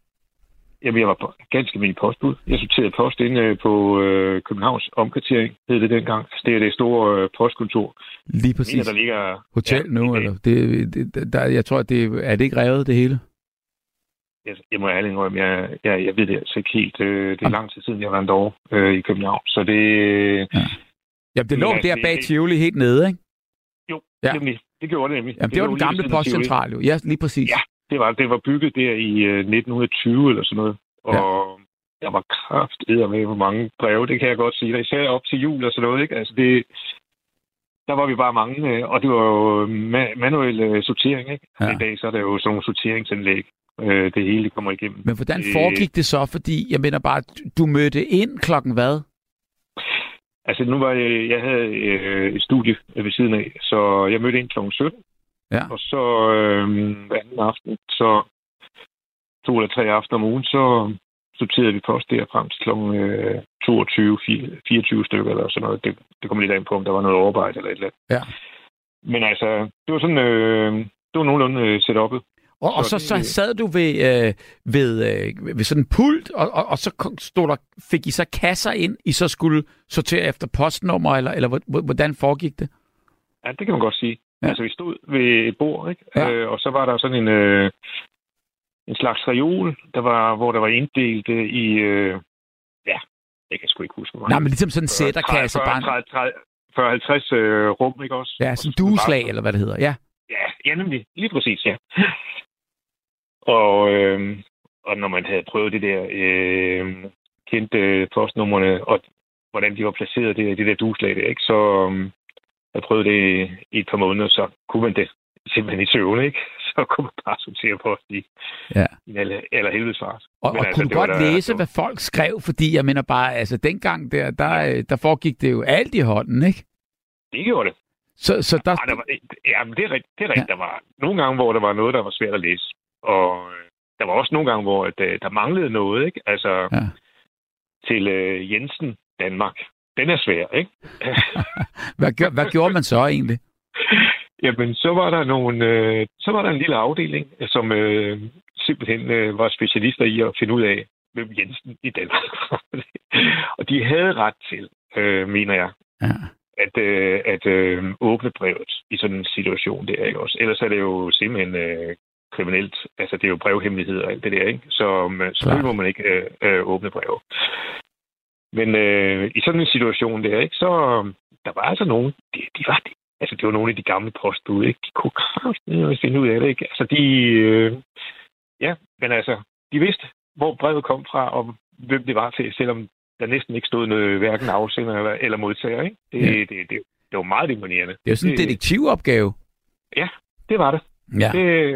Jamen, jeg var på, ganske almindelig postbud. Jeg sorterede post inde øh, på øh, Københavns omkvartering, hed det dengang. Det er det store øh, postkontor. Lige Jeg mener, præcis. der ligger... Hotel ja, nu, det- eller? Det, det, der, jeg tror, det er det ikke revet, det hele? Jeg, jeg må ærligt indrømme, jeg, jeg, jeg ved det altså ikke helt. Øh, det er lang tid siden, jeg var derovre øh, i København. Så det... Jamen, det lå Ja, der det- bag det- Tivoli helt nede, ikke? Jo, Ja. ja. nemlig, det gjorde det nemlig. Jamen, det var lå den gamle postcentral, jo. Ja, lige præcis. Ja. Det var, det var bygget der i øh, 1920 eller sådan noget. Og der var kraft med, hvor mange breve, det kan jeg godt sige. Især op til jul og sådan noget, ikke? Altså det, der var vi bare mange, øh, og det var jo ma- manuel øh, sortering, ikke? Ja. I dag så er der jo sådan nogle sorteringsanlæg. Øh, det hele kommer igennem. Men hvordan Øh, foregik det så? Fordi, jeg mener bare, du mødte ind klokken hvad? Altså nu var jeg, jeg havde øh, et studie ved siden af, så jeg mødte ind kl. 17. Ja. Og så øh, anden aften, så to eller tre aftener om ugen, så sorterede vi post der frem til kl. Øh, 22, 24 stykker eller sådan noget. Det, det kom lidt an på, om der var noget overarbejde eller et eller andet. Ja. Men altså, det var sådan, øh, det var nogenlunde øh, setup'et. Og, og så, Så sad du ved, øh, ved, øh, ved sådan en pult, og, og, og så stod der, fik I så kasser ind, I så skulle sortere efter postnummer, eller, eller hvor- hvor- hvordan foregik det? Ja, det kan man godt sige. Ja. Ja. Altså, vi stod ved et bord, ikke? Ja. Øh, og så var der sådan en, øh, en slags reol, der var, hvor der var inddelt i... Øh, ja, jeg kan sgu ikke huske, hvor. Nej, men ligesom sådan en sætterkasse, bare en, 40-50 øh, rum, ikke også? ja, sådan dueslag, eller hvad det hedder, ja. Ja, ja, nemlig. Lige præcis, ja. Og, øh, og når man havde prøvet det der, øh, kendte øh, postnummerne, og hvordan de var placeret der, i det der dueslag der, ikke? så øh, jeg prøvede det i et par måneder, så kunne man det simpelthen i søvn, ikke? [laughs] Så kunne man bare sortere post i, Ja. i en aller, aller helvedes fart. Og, Men og altså, kunne godt da- læse, det var- hvad folk skrev, fordi jeg mener bare, altså dengang der, der, øh, der foregik det jo alt i hånden, ikke? Det gjorde det. Så, så der, Ej, der var, ja, men det er rigtigt. Det er rigtigt. Ja. Ja. Der var nogle gange, hvor der var noget, der var svært at læse. Og øh, der var også nogle gange, hvor at, øh, der manglede noget, ikke? Altså, Ja. til øh, Jensen, Danmark. Den er svær, ikke? [laughs] hvad, gør, hvad gjorde man så egentlig? [laughs] Jamen, så var der nogle, øh, så var der en lille afdeling, som øh, simpelthen øh, var specialister i at finde ud af, hvem Jensen i Danmark. [laughs] Og de havde ret til, øh, mener jeg, Ja. at, øh, at øh, åbne brevet i sådan en situation der, ikke også? Ellers er det jo simpelthen øh, kriminelt. Altså, det er jo brevhemmelighed og alt det der, ikke? Så øh, selvfølgelig må man ikke øh, øh, åbne brev. Men øh, i sådan en situation der, ikke, så øh, der var altså nogen, de, de var, altså det var nogle af de gamle postbud, ikke? De kunne kraftigt finde ud af det, ikke? Altså de, øh, ja, men altså, de vidste, hvor brevet kom fra, og hvem det var til, selvom der næsten ikke stod noget, hverken afsender eller, eller modtager, ikke? Det, Ja. ja. det, det, det var meget imponerende. Det er jo sådan en Det- detektivopgave. Det var det. Ja. det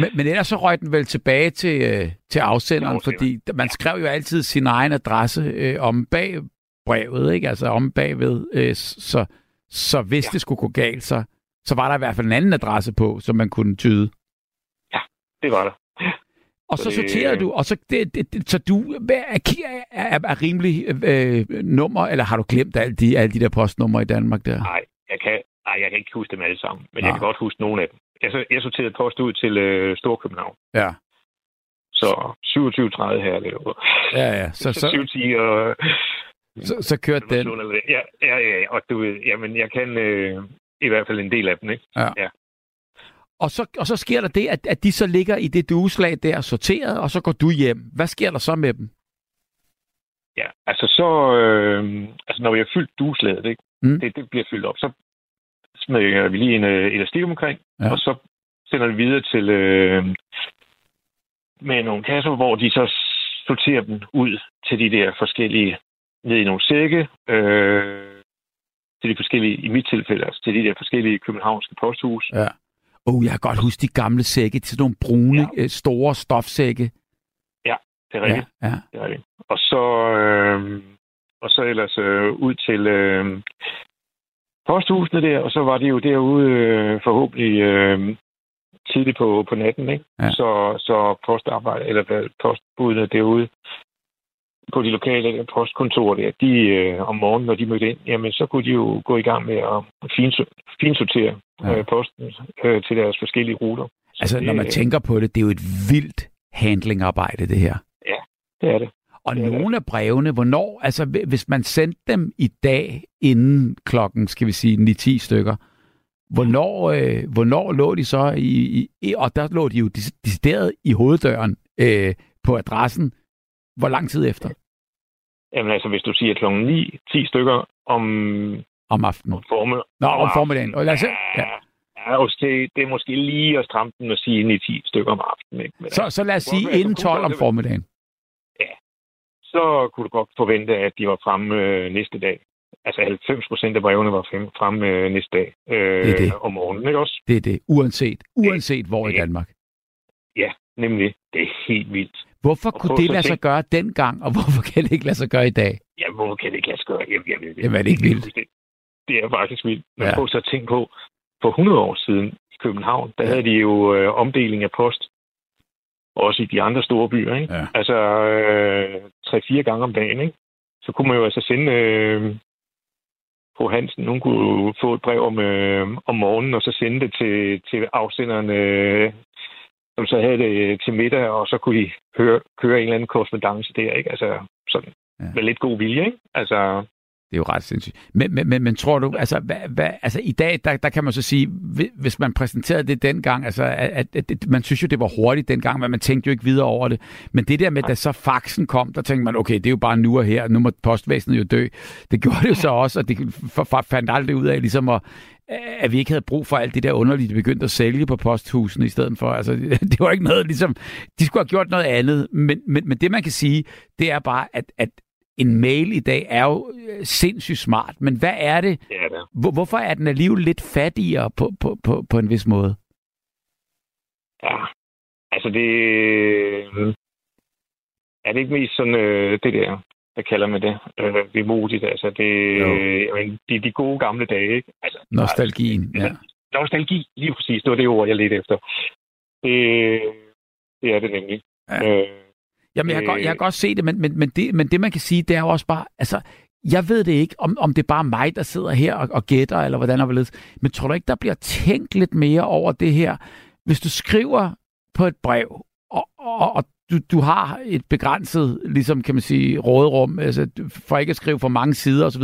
Men, men ellers så røg den vel tilbage til, øh, til afsenderen, Til fordi man skrev jo altid sin egen adresse øh, om bag brevet, ikke? Altså om bagved. Øh, så, så hvis ja. Ja. det skulle gå galt, så, så var der i hvert fald en anden adresse på, som man kunne tyde. det var der. Og så Så det- sorterer du, og så, det, det, det, så du er, er, er, rimelig øh, nummer, eller har du glemt alle de, alle de der postnumre i Danmark der? Nej, jeg kan, ej, jeg kan ikke huske dem alle sammen, men Nå. jeg kan godt huske nogle af dem. Jeg, så- jeg sorterede post ud til øh, Storkøbenhavn. Ja, Så 27.30 her derovre. ja, ja. Så, [laughs] så, 27.10 og... så, så kørte den. Ja, ja, ja, ja. Og du ved, jamen, jeg kan øh, i hvert fald en del af dem, ikke? Og så, og så sker der det, at, at de så ligger i det dueslag der sorteret, og så går du hjem. Hvad sker der så med dem? Ja, altså så... Øh, altså når vi har fyldt dueslaget, ikke? Mm. Det, det bliver fyldt op. Så smækker vi lige en øh, elastik omkring, Ja. ja. og så sender vi videre til øh, med nogle kasser, hvor de så sorterer dem ud til de der forskellige, ned i nogle sække, øh, til de forskellige, i mit tilfælde, altså til de der forskellige københavnske posthus. Ja. Oh, jeg kan godt huske de gamle sække, til nogle brune, ja. store stofsække. Det er rigtigt. Ja, ja. Det er det. Og så, øh, og så ellers øh, ud til øh, posthusene der, og så var det jo derude øh, forhåbentlig øh, tidligt på, på natten, ikke? Ja. Så, så postarbejde, eller postbudene derude på de lokale postkontorer der, de øh, om morgenen, når de mødte ind, jamen så kunne de jo gå i gang med at finso- finsortere Ja. ja. øh, posten øh, til deres forskellige ruter. Så Altså, det, når man tænker på det, det er jo et vildt handlingarbejde, det her. Det er det. Og Det det. nogle af brevene, hvornår, altså hvi- hvis man sendte dem i dag inden klokken, skal vi sige 9-10 stykker, hvornår, øh, hvornår lå de så i, i, og der lå de jo decideret i hoveddøren øh, på adressen, hvor lang tid efter Jamen altså, hvis du siger klokken 9, 10 stykker om om aftenen? formel, Nå, om formiddagen. Og lad os, se- ja. Ja, ja det, det er måske lige at stramme den og sige 9-10 stykker om aftenen. Ikke? Men, Så, så lad os sige inden kunne 12 om formiddagen. så kunne du godt forvente, at de var fremme øh, næste dag. Altså 90 procent af brevene var frem- fremme øh, næste dag øh, Det er det. om morgenen, ikke også? Det er det, uanset, uanset hvor i Ja. Danmark. Ja, nemlig. Det er helt vildt. Hvorfor Og kunne det lade sig tænke- gøre dengang, og hvorfor kan det ikke lade sig gøre i dag? Ja, hvorfor kan det ikke lade sig gøre? Jamen, jeg ved det. Jamen, er det ikke vildt? Det, det er faktisk vildt. Men Ja. prøv så tænke på, for 100 år siden i København, der Ja. ja. havde de jo øh, omdeling af post. Også i de andre store byer, ikke? Ja. Altså øh, 3-4 gange om dagen, ikke? Så kunne man jo altså sende øh, på Hansen, hun kunne få et brev om, øh, om morgenen, og så sende det til, til afsenderen, øh, som så havde det til middag, og så kunne de høre, køre en eller anden korrespondance der, ikke? Altså sådan Ja. med lidt god vilje, ikke? Altså, Det er jo ret sindssygt. Men, men, men, men tror du, altså, hvad, hvad, altså i dag, der, der kan man så sige, hvi- hvis man præsenterede det dengang, altså, at, at, at man synes jo, det var hurtigt dengang, men man tænkte jo ikke videre over det. Men det der med, da så faxen kom, der tænkte man, okay, det er jo bare nu og her, nu må postvæsenet jo dø. Det gjorde det jo så også, og det fandt aldrig ud af, ligesom at, at vi ikke havde brug for alt det der underlige, de begyndte at sælge på posthusene i stedet for. Altså, [laughs] det var ikke noget, ligesom, de skulle have gjort noget andet. Men, men, men det, man kan sige, det er bare, at, at en mail i dag er jo øh, sindssygt smart, men hvad er det? det er det. Hvor, hvorfor er den alligevel lidt fattigere på, på, på, på en vis måde? Ja, altså det... øh, Er det ikke mest sådan øh, det der, hvad kalder man det? Øh, vemodigt, altså det... Jo. Jamen, de, de gode gamle dage, ikke? Altså, Nostalgien, ja. nostalgi, lige præcis, det var det ord, jeg ledte efter. Det, det er det nemlig. Ja. Øh, Jamen, jeg kan, godt, jeg kan Øh. godt se det, men, men, men det, men det, man kan sige, det er jo også bare, altså, jeg ved det ikke, om, om det er bare mig, der sidder her og, og gætter, eller hvordan og hvorledes, men tror du ikke, der bliver tænkt lidt mere over det her? Hvis du skriver på et brev, og, og, og du, du har et begrænset, ligesom kan man sige, råderum, altså for ikke at skrive for mange sider osv.,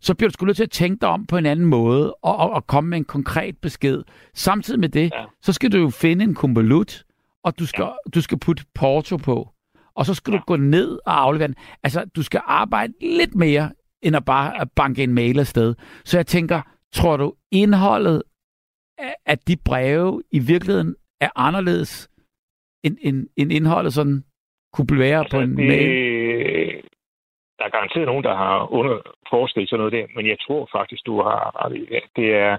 så bliver du sgu nødt til at tænke dig om på en anden måde, og, og, og komme med en konkret besked. Samtidig med det, Ja. så skal du jo finde en konvolut, og du skal, ja. du skal putte porto på. Og så skal ja. du gå ned og aflevere den. Altså, du skal arbejde lidt mere, end at bare banke en mail afsted. Så jeg tænker, tror du, indholdet af, af de breve i virkeligheden er anderledes, end, end, end indholdet sådan kunne være altså, på en det, mail? Der er garanteret nogen, der har underforsket sådan noget der, men jeg tror faktisk, du har ret i det. Det er...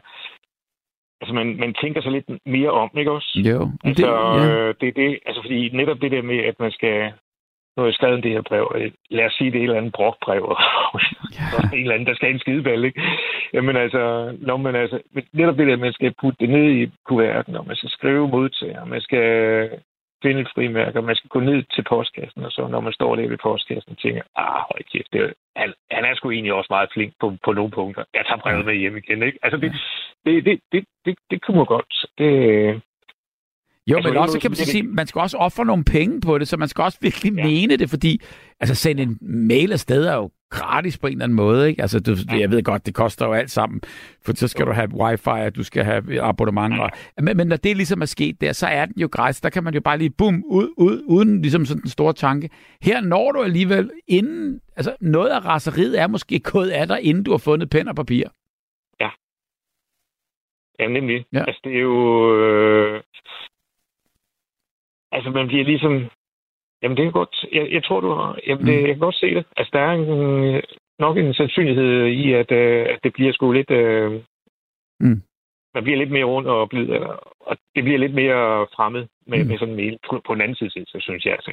Altså, man, man tænker sig lidt mere om, ikke også? Jo, Altså, det, ja. øh, det er det, altså fordi netop det der med, at man skal, nu har jeg skrevet det her brev, øh, lad os sige, det er et eller andet brokbrev, [laughs] Ja. en eller anden, der skal en skideball, ikke? Jamen altså, når man altså, netop det der, man skal putte det ned i kuverten, og man skal skrive modtager, man skal finde et frimærke, og man skal gå ned til postkassen, og så når man står der ved postkassen, tænker, ah, hold kæft, det er, han, han er sgu egentlig også meget flink på, på nogle punkter. Jeg tager brevet med hjem igen, ikke? Altså, det, det, det, det, det, det kunne man godt. Det, Jo, Altså, men også kan man så sige, man skal også ofre nogle penge på det, så man skal også virkelig ja. Ja. mene det, fordi altså sende en mail afsted er jo gratis på en eller anden måde, ikke? Altså, du, Ja. jeg ved godt, det koster jo alt sammen, for så skal Jo. du have wifi, og du skal have abonnement. Og, men, men når det ligesom er sket der, så er den jo gratis. Der kan man jo bare lige, bum, ud, ud, uden ligesom sådan en stor tanke. Her når du alligevel inden, altså noget af raseriet er måske gået af dig, inden du har fundet pen og papir. Ja, nemlig. Ja. Ja. Altså, det er jo... Øh... Altså, man bliver ligesom... Jamen, det er godt... Jeg, jeg tror, du har... Jamen, det, Mm. jeg kan godt se det. Altså, der er en, nok en sandsynlighed i, at, øh, at det bliver sgu lidt... Øh... Mm. Man bliver lidt mere rundt og blid, og det bliver lidt mere fremmed med, mm. med sådan en mail. På, på den anden side, så synes jeg, altså,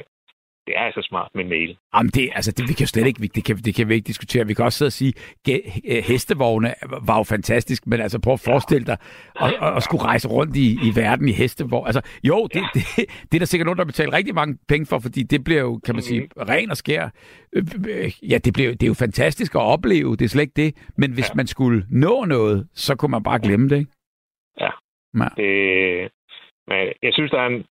det er altså smart med mail. Jamen det, altså det, vi kan jo slet ikke, det kan, det kan vi ikke diskutere. Vi kan også sidde og sige, ge- hestevogne var jo fantastisk, men altså prøv at forestille dig at, at, at skulle rejse rundt i, i verden i hestevogn. Altså jo, det, det, det er der sikkert nogen, der betaler rigtig mange penge for, fordi det bliver jo, kan man sige, ren og skær. Ja, det, bliver, det er jo fantastisk at opleve, det er slet ikke det. Men hvis Ja. man skulle nå noget, så kunne man bare glemme det, ikke? Ja. Ja. Det, men jeg synes, der er en...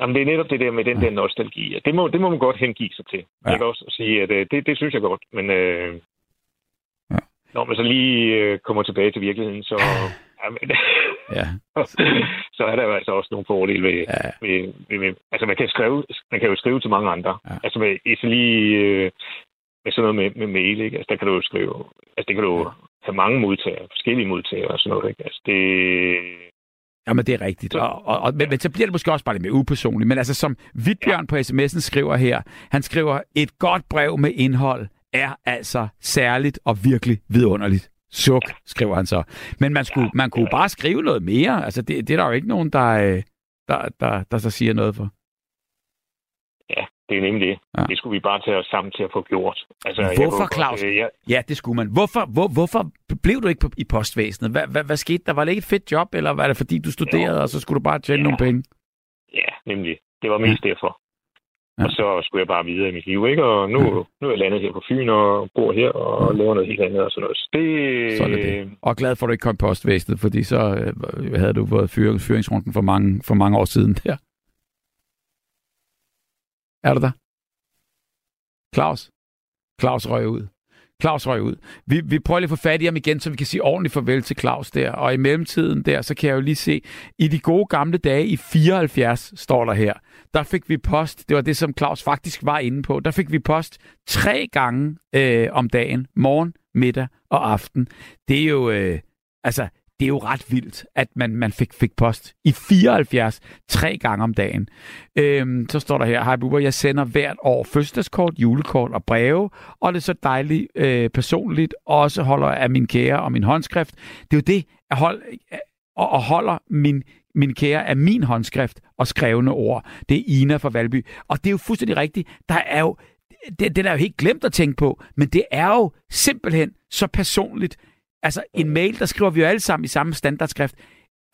Jamen, det er netop det der med den Ja. der nostalgi. Det må, det må man godt hengive sig til. Ja. Jeg kan også sige, at øh, det, det synes jeg godt. Men øh, Ja. når man så lige øh, kommer tilbage til virkeligheden, så, jamen, [laughs] Ja. [laughs] så er der jo altså også nogle fordele ved, ja. ved, ved, ved altså man kan, skrive, man kan jo skrive til mange andre. Ja. Altså med, hvis lige øh, med sådan noget med, med mail, ikke? Altså der kan du jo skrive, altså det kan du have mange modtagere, forskellige modtagere og sådan noget, ikke? Altså det, Jamen, det er rigtigt. Og, og, og, men, men så bliver det måske også bare lidt mere upersonligt. Men altså, som Vidbjørn på sms'en skriver her, han skriver, et godt brev med indhold er altså særligt og virkelig vidunderligt. Suk, skriver han så. Men man, skulle, man kunne bare skrive noget mere. Altså, det, det er der jo ikke nogen, der, øh, der, der, der så siger noget for. ja, det er nemlig det. Ja. Ja. Det skulle vi bare tage os sammen til at få gjort. Altså, Hvorfor, Claus? øh, jeg, Ja, det skulle man. Hvorfor, hvor, hvorfor blev du ikke på, i postvæsenet? Hvad, hvad, hvad skete der? Var det ikke et fedt job, eller var det fordi, du studerede, Jo. og så skulle du bare tjene Ja. nogle penge? ja, nemlig. Det var mest derfor. Ja. Og så skulle jeg bare videre i mit liv, ikke? Og nu, nu er jeg landet her på Fyn og bor her og laver noget helt andet og sådan noget. Så det, Så det det. Og glad for, at du ikke kom i postvæsenet, fordi så øh, havde du fået fyring, fyringsrunden for mange, for mange år siden der. Er du der? Claus? Claus røg ud. Claus røg ud. Vi, vi prøver lige at få fat i ham igen, så vi kan sige ordentligt farvel til Claus der. Og i mellemtiden der, så kan jeg jo lige se, i de gode gamle dage i 74, står der her, der fik vi post, det var det, som Claus faktisk var inde på, der fik vi post tre gange øh, om dagen, morgen, middag og aften. Det er jo, øh, altså, det er jo ret vildt, at man, man fik, fik post i 74 tre gange om dagen. Øhm, så står der her, hej Bubber, jeg sender hvert år fødselskort, julekort og breve, og det er så dejligt øh, personligt, også holder af min kære og min håndskrift. Det er jo det, at hold, og, og holder min, min kære af min håndskrift og skrevne ord. Det er Ina fra Valby. Og det er jo fuldstændig rigtigt. Der er jo, det, det er jo helt glemt at tænke på, men det er jo simpelthen så personligt. Altså en mail, der skriver vi jo alle sammen i samme standardskrift.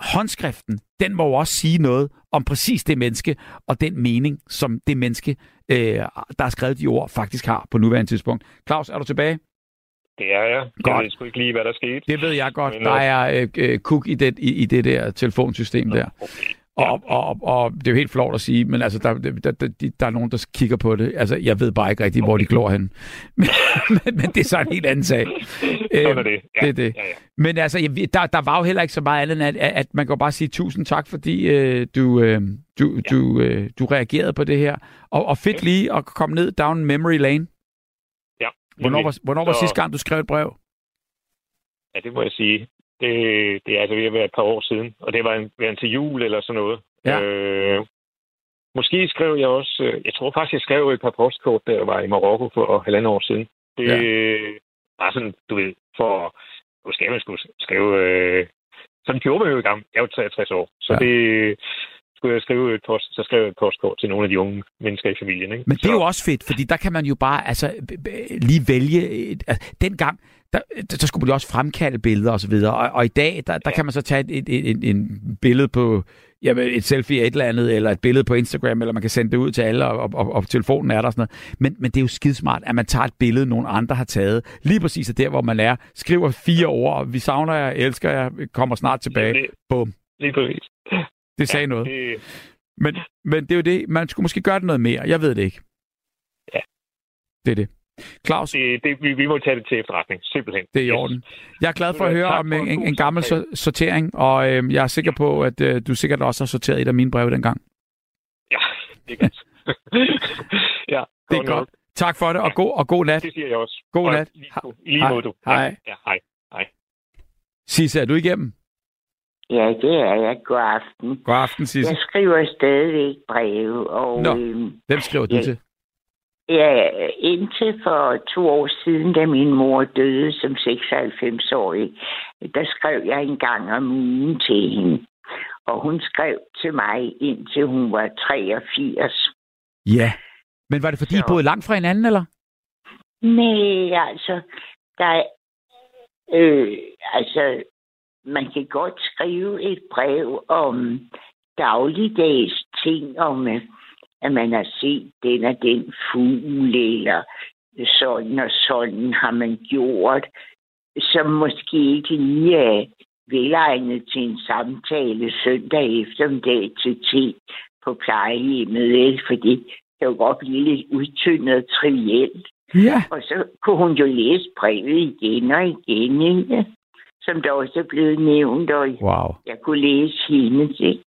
Håndskriften, den må jo også sige noget om præcis det menneske, og den mening, som det menneske, øh, der har skrevet de ord, faktisk har på nuværende tidspunkt. Claus, er du tilbage? det er jeg. Godt. Jeg ved sgu ikke lige, hvad der skete. Det ved jeg godt. Men, Der øh, er øh, øh, kuk i det, i, i det der telefonsystem der. Okay. Og, og, og, og det er jo helt flot at sige, men altså, der, der, der, der, er nogen, der kigger på det. Altså, jeg ved bare ikke rigtig, hvor de glor hen. [laughs] Men, men, men det er så en helt anden sag. [laughs] Sådan er det. Ja, det er det. Ja, ja. Men altså, der, der var jo heller ikke så meget andet, at, at, man kan bare sige tusind tak, fordi øh, du, øh, du, du, øh, du reagerede på det her. Og, og fedt lige at komme ned down memory lane. Ja, Hvornår var, hvornår var Så- sidste gang, du skrev et brev? Ja, det må jeg sige. Det, det er altså ved at være et par år siden, og det var en, var en til jul eller sådan noget. Ja. Øh, måske skrev jeg også, øh, jeg tror faktisk, jeg skrev et par postkort, der var i Marokko for halvandet år siden. Det Ja. var sådan, du ved, for, skal man skulle skrive, øh, sådan gjorde man jo i gang. Jeg er jo 63 år, så Ja. det skulle jeg skrive et post, så skrev jeg et postkort til nogle af de unge mennesker i familien. Ikke? Men det er så, jo også fedt, fordi der kan man jo bare altså, lige vælge... Et, altså, dengang, der, der skulle man jo også fremkalde billeder osv., og, og, og i dag, der, der Ja. kan man så tage et, et, et, et, en billede på jamen, et selfie af et eller andet, eller et billede på Instagram, eller man kan sende det ud til alle, og, og, og, telefonen er der og sådan noget. Men, men det er jo skidesmart, at man tager et billede, nogle andre har taget, lige præcis af der, hvor man er, skriver fire ord, vi savner jer, elsker jer, kommer snart tilbage. Det, Bum. lige præcis. Det sagde noget. Det, Men, men det er jo det, man skulle måske gøre det noget mere. Jeg ved det ikke. Ja. Det er det. Claus, det, det, vi, vi må tage det til efterretning, simpelthen. det er i orden. Jeg er glad for at høre om en en, en, gammel samtale. so- sortering, og øh, jeg er sikker på, at øh, du sikkert også har sorteret et af mine breve dengang. Ja, [laughs] det er godt. [laughs] ja, Det er godt. Tak for det, og god, og god nat. Det siger jeg også. God Og nat. Lige, lige Hej. du. Hej. Ja, hej. hej. Sisse, er du igennem? Ja, det er jeg. God aften. God aften, Sisse. Jeg skriver stadigvæk breve, og Nå. øhm, Hvem skriver du Ja. til? Ja, indtil for to år siden, da min mor døde som 96-årig, der skrev jeg en gang om ugen til hende. Og hun skrev til mig, indtil hun var 83. Ja. Men var det fordi, I Så- boede langt fra hinanden, eller? Nej, altså, der er, øh, altså, man kan godt skrive et brev om dagligdags ting, om øh, at man har set den og den fugl, eller sådan og sådan har man gjort, som måske ikke lige er velegnet til en samtale søndag eftermiddag til te på plejehjemmet, vel? for det jo godt blive lidt udtyndet og trivielt. Ja. Og så kunne hun jo læse brevet igen og igen, ikke? som der også er blevet nævnt, og Wow. jeg kunne læse hendes. Ikke?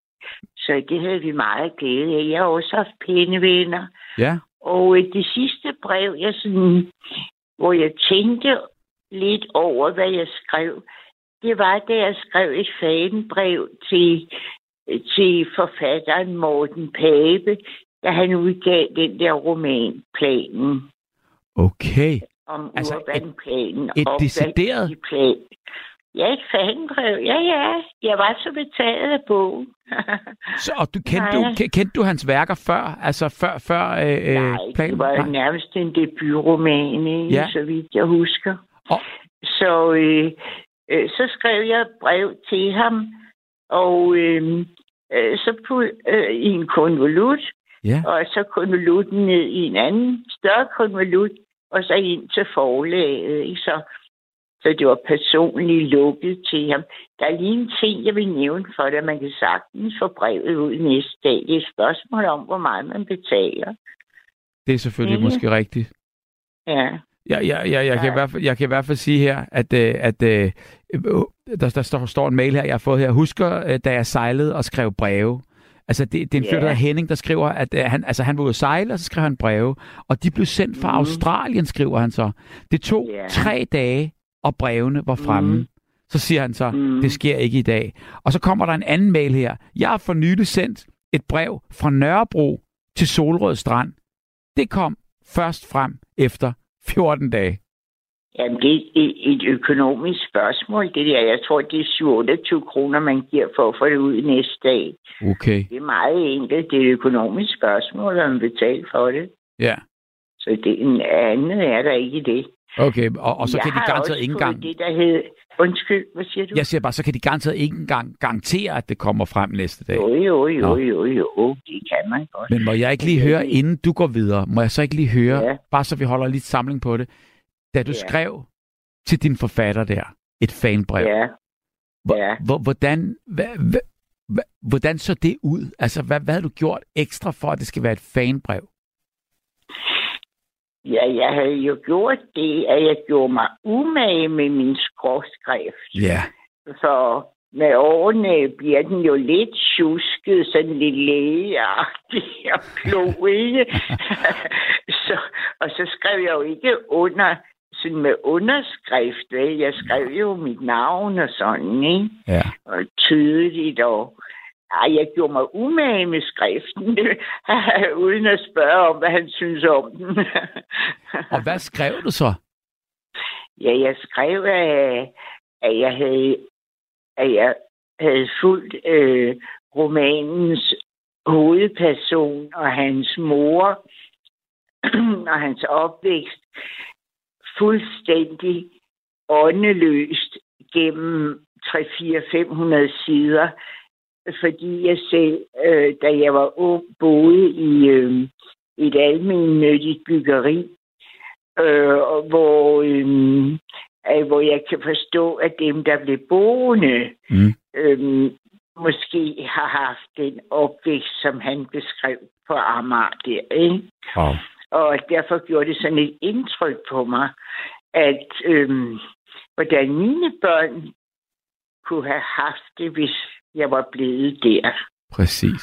Så det havde vi meget glæde af. Jeg har også haft pæne venner. Ja. Og øh, det sidste brev, jeg sådan, hvor jeg tænkte lidt over, hvad jeg skrev, det var, da jeg skrev et fanbrev til, til forfatteren Morten Pape, da han udgav den der roman, Planen Okay. om Altså, urbanplanen. et og decideret- plan. Ja, et fanbrev. Ja, ja. Jeg var så betaget af bogen. [laughs] Så, og du kendte, Nej. du, ke- kendte du hans værker før? Altså før, før øh, Nej, øh, planen? det var Nej. nærmest en debutroman, ikke? Ja. så vidt jeg husker. Og- Så, øh, øh, så skrev jeg et brev til ham, og øh, øh, så put, øh, i en konvolut, Ja. og så konvolutten ned i en anden større konvolut, og så ind til forlaget. Ikke? Så, så det var personligt lukket til ham. Der er lige en ting, jeg vil nævne for dig. Man kan sagtens få brevet ud næste dag. Det er et spørgsmål om, hvor meget man betaler. Det er selvfølgelig Mhm. måske rigtigt. Ja. Ja, ja, ja, jeg, kan i Ja. hvert fald, jeg kan i hvert fald sige her, at, øh, at øh, øh, der, der står, står en mail her, jeg har fået her. Husker, da jeg sejlede og skrev breve. Altså, det, det er en fyr, Ja. der Henning, der skriver, at øh, han, altså, han var ude at sejle, og så skrev han breve. Og de blev sendt fra Mhm. Australien, skriver han så. Det tog Ja. tre dage, og brevene var fremme. Mhm. Så siger han så, Mhm. det sker ikke i dag. Og så kommer der en anden mail her. Jeg har for nylig sendt et brev fra Nørrebro til Solrød Strand. Det kom først frem efter 14 dage. Jamen, det er et, et økonomisk spørgsmål, det der. Jeg tror, det er 27 kroner, man giver for at få det ud næste dag. Okay, Det er meget enkelt. Det er et økonomisk spørgsmål, om man betaler for det. ja. Så det en andet er der ikke i det. Okay, og, og så jeg kan de garanteret ikke engang... det, der hed... Undskyld, hvad siger du? Jeg siger bare, så kan de garanteret ikke engang garantere, at det kommer frem næste dag. Jo, jo, jo, Nå. jo, jo. Det kan man godt. Men må jeg ikke lige høre, inden du går videre, må jeg så ikke lige høre, Ja. bare så vi holder lidt samling på det, da du Ja. skrev til din forfatter der, et fanbrev, Ja, ja. hvor, hvordan, hvordan så det ud? Altså, hvad, hvad har du gjort ekstra for, at det skal være et fanbrev? Ja, jeg havde jo gjort det, at jeg gjorde mig umage med min skråskrift. Ja. Så med årene bliver den jo lidt tjusket, sådan lidt lægeagtig [laughs] og klog, ikke? [laughs] så, og så skrev jeg jo ikke under, sådan med underskrift, vel? Jeg skrev jo mit navn og sådan, ikke? Ja. Og tydeligt, og ej, jeg gjorde mig umage med skriften, [laughs] uden at spørge om, hvad han synes om den. Og hvad skrev du så? Ja, jeg skrev, at, jeg havde, at jeg havde fulgt øh, romanens hovedperson og hans mor [clears throat] og hans opvækst fuldstændig åndeløst gennem 3-4-500 sider, fordi jeg selv, øh, da jeg var ung, boede i øh, et almennyttigt byggeri, øh, hvor, øh, øh, hvor jeg kan forstå, at dem, der blev boende, Mm. øh, måske har haft den opvækst, som han beskrev på Amager der. Ikke? Wow. Og derfor gjorde det sådan et indtryk på mig, at øh, hvordan mine børn kunne have haft det, hvis jeg var blevet der. Præcis.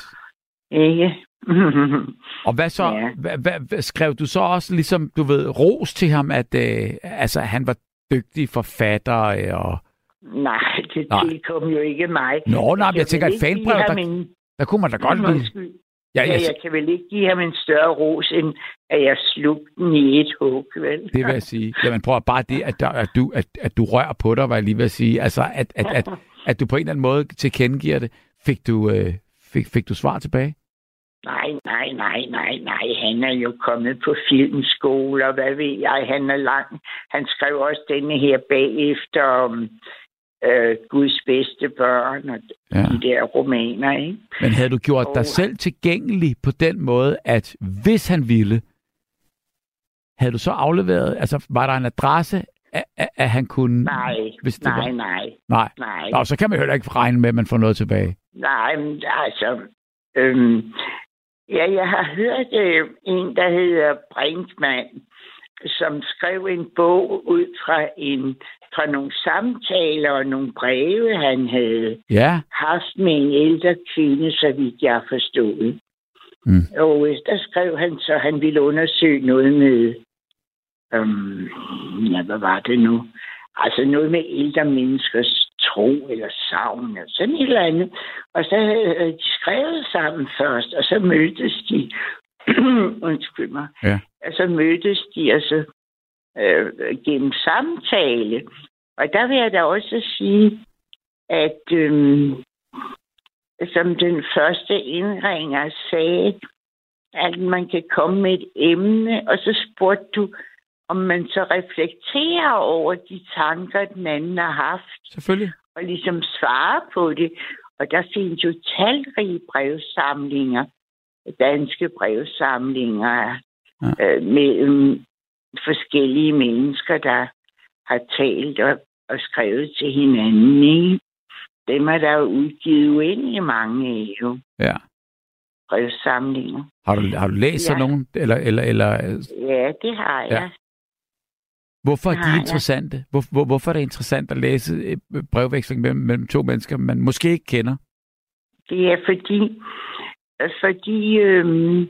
Ikke? [laughs] Og hvad så, Ja. hvad, hvad, skrev du så også ligesom, du ved, ros til ham, at øh, altså, han var dygtig forfatter, øh, og Nej, det Nej. tilkom jo ikke mig. Nå, nej, men jeg tænker, et fanbrev, der, en- der kunne man da godt. Undskyld. Ja, Ja, jeg, jeg kan vel ikke give ham en større ros, end at jeg slugte den i et hug, vel? Det vil jeg sige. Jamen prøv at bare det, at, der, at, du, at, at du rører på dig, var jeg lige ved at sige. Altså, at, at, at, [laughs] at du på en eller anden måde tilkendegiver det. Fik du, øh, fik, fik du svar tilbage? Nej, nej, nej, nej, nej. Han er jo kommet på filmskole, og hvad ved jeg, han er lang. Han skrev også denne her bagefter om øh, Guds bedste børn og Ja. de der romaner, ikke? Men havde du gjort dig Og- selv tilgængelig på den måde, at hvis han ville, havde du så afleveret, altså var der en adresse, at, at, han kunne... Nej, Hvis det nej, var- nej, Nej. nej. Nå, så kan man jo heller ikke regne med, at man får noget tilbage. Nej, men altså... Øhm, ja, jeg har hørt øh, en, der hedder Brinkmann, som skrev en bog ud fra en fra nogle samtaler og nogle breve, han havde Ja, haft med en ældre kvinde, så vidt jeg forstået. Mm. Og øh, der skrev han så, at han ville undersøge noget med, øhm, ja, hvad var det nu? Altså noget med ældre menneskers tro eller savn eller sådan et eller andet. Og så havde de skrevet sammen først, og så mødtes de, [clears throat] undskyld mig, Ja. og så mødtes de altså øh, gennem samtale. Og der vil jeg da også sige, at øhm, som den første indringer sagde, at man kan komme med et emne, og så spurgte du, om man så reflekterer over de tanker, den anden har haft, selvfølgelig. og ligesom svarer på det. Og der findes jo talrige brevsamlinger, danske brevsamlinger, Ja. øh, mellem forskellige mennesker, der har talt og, og skrevet til hinanden. Ikke? Dem er der jo udgivet uendelig mange af, jo. Ja. Brevsamlinger. Har du, har du læst sådan Ja. nogen? Eller, eller, eller, øh, Ja, det har jeg. Ja. Hvorfor er de ja. interessante? Hvor, hvor, hvorfor er det interessant at læse øh, brevveksling mellem, mellem to mennesker, man måske ikke kender? Det er fordi, fordi øhm,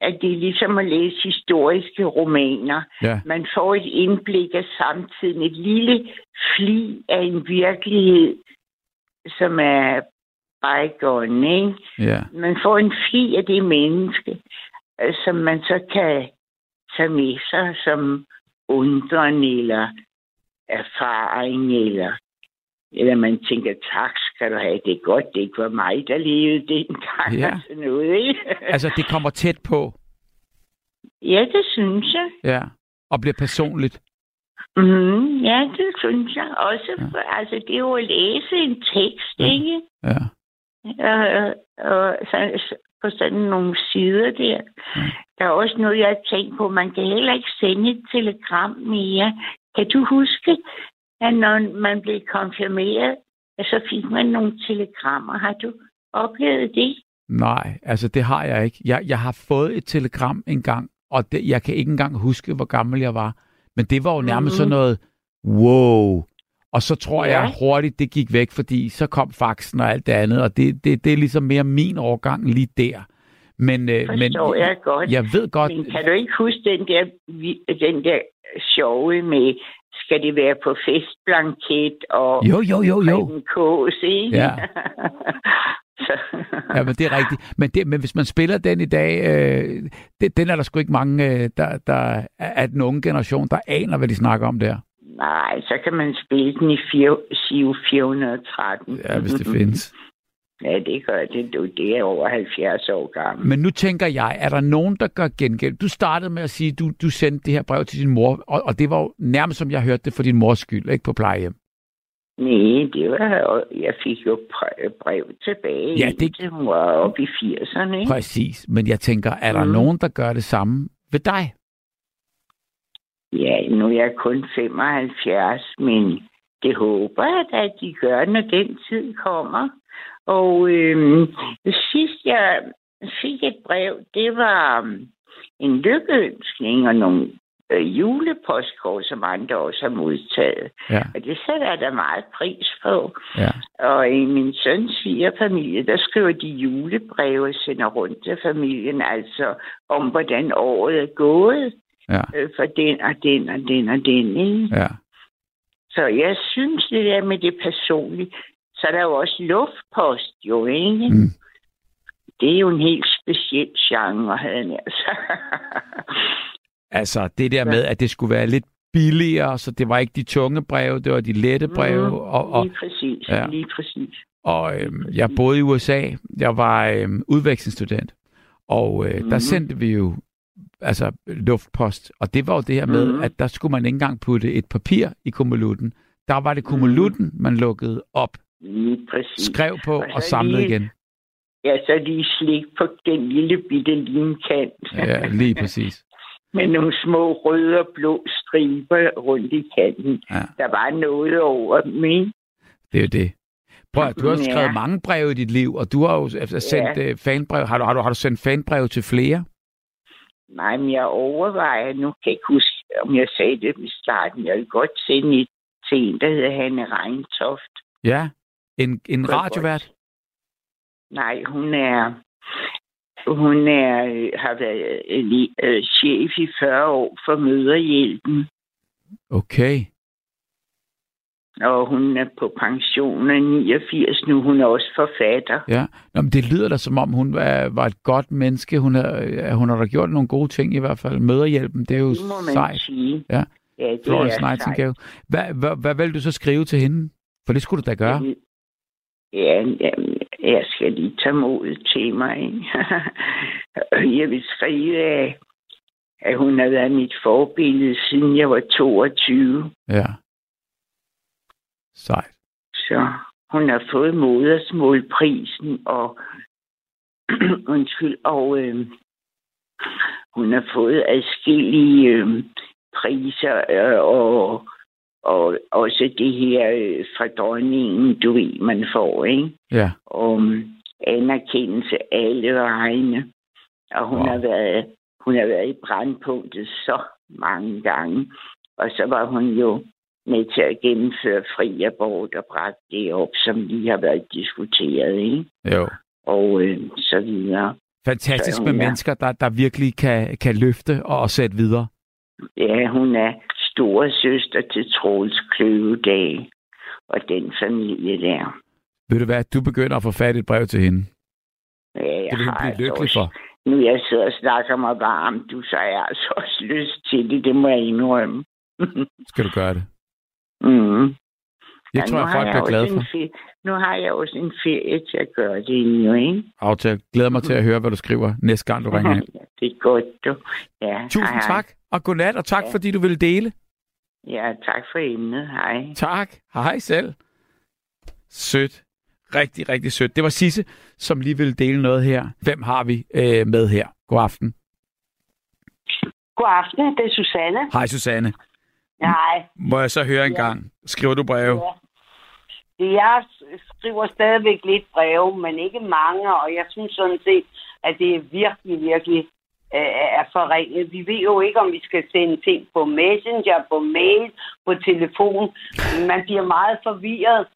at det er ligesom at læse historiske romaner. Ja. Man får et indblik af samtiden, et lille fli af en virkelighed, som er ikke? Ja. Man får en fli af det menneske, øh, som man så kan tage med sig som undren eller erfaring, eller, eller man tænker, tak skal du have, det er godt, det ikke var mig, der levede dengang. Ja. og sådan noget, ikke? Altså, det kommer tæt på. ja, det synes jeg. Ja. Og bliver personligt. Mm, ja, det synes jeg også. Ja. Ja. Altså, det er jo at læse en tekst, Ja. ja. ikke? Ja. Og, og så, så, på sådan nogle sider der. Der er også noget, jeg har tænkt på. Man kan heller ikke sende et telegram mere. Kan du huske, at når man blev konfirmeret, så fik man nogle telegrammer? Har du oplevet det? Nej, altså det har jeg ikke. Jeg, jeg har fået et telegram engang, og det, jeg kan ikke engang huske, hvor gammel jeg var. Men det var jo nærmest Mhm. sådan noget, wow. Og så tror Ja. jeg hurtigt, det gik væk, fordi så kom faxen og alt det andet, og det, det, det er ligesom mere min årgang lige der. Men, øh, men jeg godt. jeg ved godt, Men kan du ikke huske den der, den der sjove med, skal det være på festblanket og jo, jo, jo, jo. Kås, ikke? Ja. [laughs] Ja, men det er rigtigt. Men, det, men hvis man spiller den i dag, øh, det, den er der sgu ikke mange, øh, der, der er den unge generation, der aner, hvad de snakker om der. Nej, så kan man spille den i fire, SIV 413. Ja, hvis det findes. Ja, det gør det. Du, det er over 70 år gammel. Men nu tænker jeg, er der nogen, der gør gengæld? Du startede med at sige, at du, du sendte det her brev til din mor, og, og det var jo nærmest som jeg hørte det for din mors skyld, ikke på plejehjem. Nej, det var, jeg fik jo brev, tilbage, Ja, det- indtil hun var oppe i 80'erne. Ikke? Præcis. Men jeg tænker, er der Mhm. nogen, der gør det samme ved dig? Ja, nu er jeg kun 75, men det håber jeg da, at de gør, når den tid kommer. Og øhm, sidst jeg fik et brev, det var øhm, en lykkeønskning og nogle øh, julepostkort, som andre også har modtaget. Ja, Og det sætter jeg da meget pris på. ja. Og i min søns svigerfamilie, der skriver de julebreve og sender rundt til familien, altså om hvordan året er gået Ja, øh, for den og den og den og den. Ikke? ja. Så jeg synes, det der med det personlige, så er der jo også luftpost, jo, ikke? Mm. Det er jo en helt speciel genre, havde jeg sagt. [laughs] Altså, det der med, at det skulle være lidt billigere, så det var ikke de tunge breve, det var de lette breve. Mhm, Og, og, lige præcis, ja. lige præcis. og øhm, jeg boede i USA. Jeg var øhm, udvekslingsstudent. Og øh, mm. der sendte vi jo altså luftpost. Og det var jo det her med, Mhm. at der skulle man ikke engang putte et papir i kummelutten. Der var det kummelutten, man lukkede op, præcis. skrev på Og og samlede lige- igen. Ja, så lige slik på den lille bitte limkant. Ja, lige præcis. [laughs] med nogle små røde og blå striber rundt i kanten. Ja. Der var noget over dem, ikke? Det er jo det. Prøv, du har Ja. skrevet mange breve i dit liv, og du har jo altså sendt ja. fanbrev. Har du, har, du, har du sendt fanbrev til flere? Nej, men jeg overvejer, nu kan jeg ikke huske, om jeg sagde det i starten. Jeg vil godt sende et til en, der hedder Hanne Reintoft. Ja. En, en radiovært? Nej, hun er hun er, øh, har været øh, øh, chef i 40 år for Møderhjælpen, Okay. Og hun er på pension af 89 nu. Hun er også forfatter. Ja. Nå, men det lyder da som om, hun var, var et godt menneske. Hun har, hun har da gjort nogle gode ting i hvert fald. Møderhjælpen, det er jo Det må man sejt. sige. Ja. ja det Florence er Nightingale. Hvad, hvad, hvad vil du så skrive til hende? For det skulle du da gøre. Ja, jamen, jeg skal lige tage modet til mig. Ikke? [laughs] jeg vil skrive, at hun har været mit forbillede, siden jeg var 22. Ja. Sejt. Så hun har fået modersmålprisen, og [clears throat] undskyld, og øh, hun har fået adskillige øh, priser, øh, og, og også det her øh, fra dronningen, du ved, man får, ikke? Ja. om anerkendelse alle vegne. Og hun, wow. har været, hun har været i brandpunktet så mange gange. Og så var hun jo med til at gennemføre fri abort og bragte det op, som lige har været diskuteret, ikke? Jo. Og øh, så videre. Fantastisk Så med er- mennesker, der, der virkelig kan, kan løfte og sætte videre. Ja, hun er store søster til Troels Kløvedal og den familie der. Ved du hvad, du begynder at få fat i et brev til hende. Ja, jeg Det vil hun har blive altså lykkelig også- for. Nu jeg sidder og snakker mig varmt, du, så har jeg altså også lyst til det. Det må jeg indrømme. Skal du gøre det? Mm. Det Ja, tror jeg, folk også glade for. Ferie, nu har jeg også en ferie til at gøre det jo, ikke? Aftale. Glæder mig til at høre, hvad du skriver næste gang, du [laughs] ringer ind. det er godt, du. Ja, Tusind hej. tak, og godnat, og tak Ja. fordi du ville dele. Ja, tak for emnet. Hej. Tak. Hej selv. Sødt. Rigtig, rigtig sødt. Det var Sisse, som lige ville dele noget her. Hvem har vi øh, med her? God aften. God aften, det er Susanne. Hej Susanne. Nej, Må jeg så høre en Ja. gang? Skriver du brev? ja. Det jeg skriver stadigvæk lidt breve, men ikke mange, og jeg synes sådan set, at det er virkelig, virkelig øh, er forringet. Vi ved jo ikke, om vi skal sende ting på Messenger, på mail, på telefon. Man bliver meget forvirret.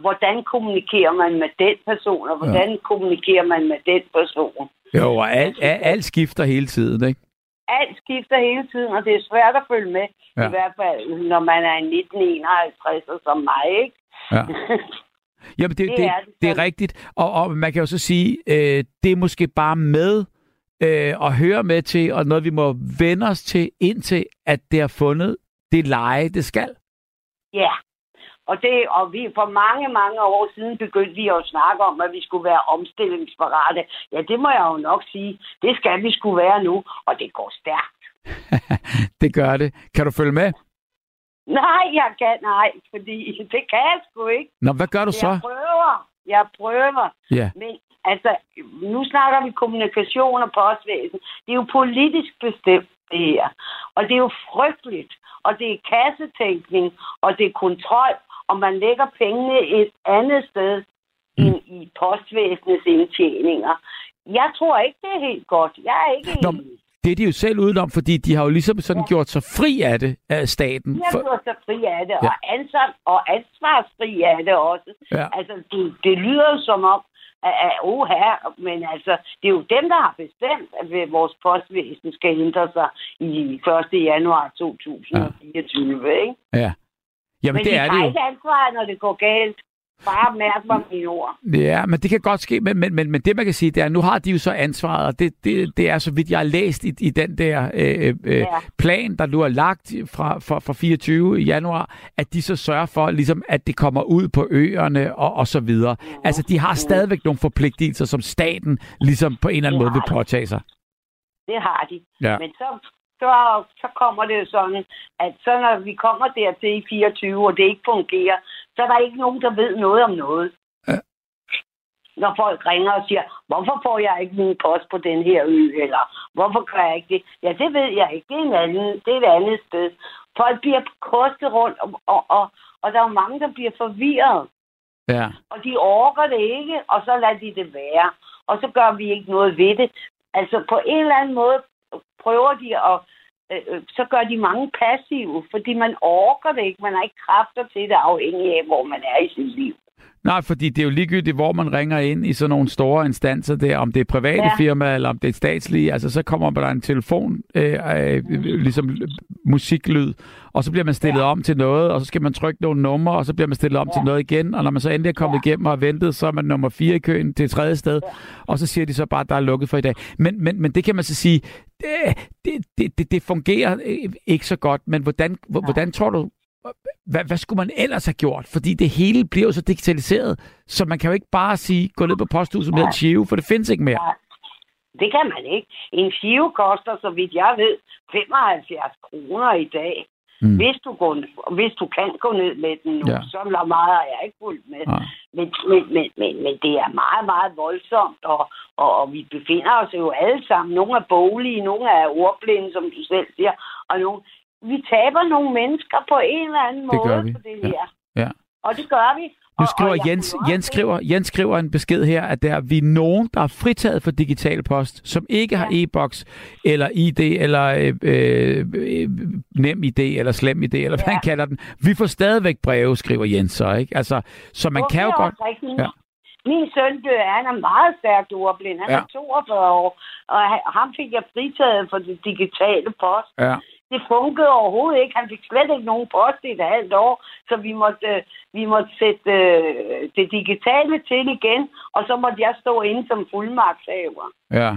Hvordan kommunikerer man med den person, og hvordan ja. kommunikerer man med den person? Jo, og alt, alt, alt skifter hele tiden, ikke? Alt skifter hele tiden, og det er svært at følge med. Ja. I hvert fald, når man er i 1951 som mig, ikke? Ja. [laughs] Jamen, det, det, Det det, er det. det er rigtigt. Og, og man kan jo så sige, øh, det er måske bare med øh, at høre med til, og noget vi må vende os til, indtil at det har fundet det leje, det skal. Ja. Og, det, og vi, for mange, mange år siden begyndte vi at snakke om, at vi skulle være omstillingsparate. Ja, det må jeg jo nok sige. Det skal vi skulle være nu, og det går stærkt. [laughs] det gør det. Kan du følge med? Nej, jeg kan nej, fordi [laughs] det kan jeg sgu ikke. Nå, hvad gør du så? Jeg prøver. Jeg prøver. Ja, Men altså, nu snakker vi kommunikation og postvæsen. Det er jo politisk bestemt, det her. Og det er jo frygteligt. Og det er kassetænkning, og det er kontrol, og man lægger pengene et andet sted end i postvæsenets indtjeninger. Jeg tror ikke, det er helt godt. Jeg er ikke Nå, enig. det er de jo selv udenom, fordi de har jo ligesom sådan gjort sig fri af det af staten. Jeg For, bliver så fri af det, Ja. og, ansvar, og ansvarsfri af det også. ja. Altså, det, det lyder jo som om, at, oh, her, men altså, det er jo dem, der har bestemt, at vores postvæsen skal ændre sig i 1. januar 2024, ja. ikke? Ja. Jamen, Men det de er det jo. ikke ansvar, når det går galt. Bare mærk mig mine ord. Ja, men det kan godt ske, men, men, men, men det man kan sige, det er, nu har de jo så ansvaret, og det, det, det er så vidt jeg har læst i, i den der øh, øh, Ja. plan, der nu er lagt fra, fra, fra 24 i januar, at de så sørger for, ligesom, at det kommer ud på øerne og, og så videre. Altså, de har stadigvæk nogle forpligtelser, som staten ligesom på en eller anden Det måde vil påtage sig. Det har de. Ja. Men så, så, så kommer det jo sådan, at så når vi kommer dertil i 24, og det ikke fungerer, så er der ikke nogen, der ved noget om noget. Ja. Når folk ringer og siger, hvorfor får jeg ikke min post på den her ø, eller hvorfor gør jeg ikke det? Ja, det ved jeg ikke. Det er, en anden, det er et andet sted. Folk bliver kostet rundt, og, og, og, og der er jo mange, der bliver forvirret. Ja. og de orker det ikke, og så lader de det være. Og så gør vi ikke noget ved det. Altså på en eller anden måde prøver de at, øh, øh, så gør de mange passive, fordi man orker det ikke. Man har ikke kræfter til det, afhængig af, hvor man er i sit liv. Nej, fordi det er jo ligegyldigt, hvor man ringer ind i sådan nogle store instanser der, om det er private ja. Firmaer, eller om det er statslige, altså så kommer der en telefon, øh, øh, ligesom musiklyd, og så bliver man stillet ja. om til noget, og så skal man trykke nogle numre, og så bliver man stillet om ja. til noget igen, og når man så endelig er kommet ja. igennem og har ventet, så er man nummer fire i køen til et tredje sted, ja. og så siger de så bare, at der er lukket for i dag. Men, men, men det kan man så sige, det, det, det, det fungerer øh, ikke så godt, men hvordan, hvordan tror du, hvad, hvad skulle man ellers have gjort? Fordi det hele bliver jo så digitaliseret, så man kan jo ikke bare sige, gå ned på posthuset med en chive, for det findes ikke mere. Det kan man ikke. En skive koster, så vidt jeg ved, 75 kroner i dag. Mm. Hvis, du går, hvis du kan gå ned med den nu, Ja. ja. så er meget har jeg ikke fuldt med. Nej. Men, men, men, men, men det er meget, meget voldsomt, og, og, og vi befinder os jo alle sammen. Nogle er bolige, nogle er ordblinde, som du selv siger, og nogle... Vi taber nogle mennesker på en eller anden Det måde gør vi. på det Ja. her. Ja. Og det gør vi. Nu Og- skriver og jeg Jens, Jens, skriver, Jens skriver en besked her, at der er vi nogen, der er fritaget for digital post, som ikke har e-boks, eller ID, eller øh, øh, øh, nem ID, eller slem ID, eller hvad Ja. han kalder den. Vi får stadigvæk breve, skriver Jens så, ikke? Altså, så man Jo, kan jo godt... rigtigt. Ja. Min søn dør, han er meget stærkt ordblind. Han Ja. er 42 år, og han- ham fik jeg fritaget for det digitale post. Ja. Det fungerede overhovedet ikke. Han fik slet ikke nogen post i et halvt år, så vi måtte, øh, vi måtte sætte øh, det digitale til igen, og så måtte jeg stå inde som fuldmagtshaver. Ja.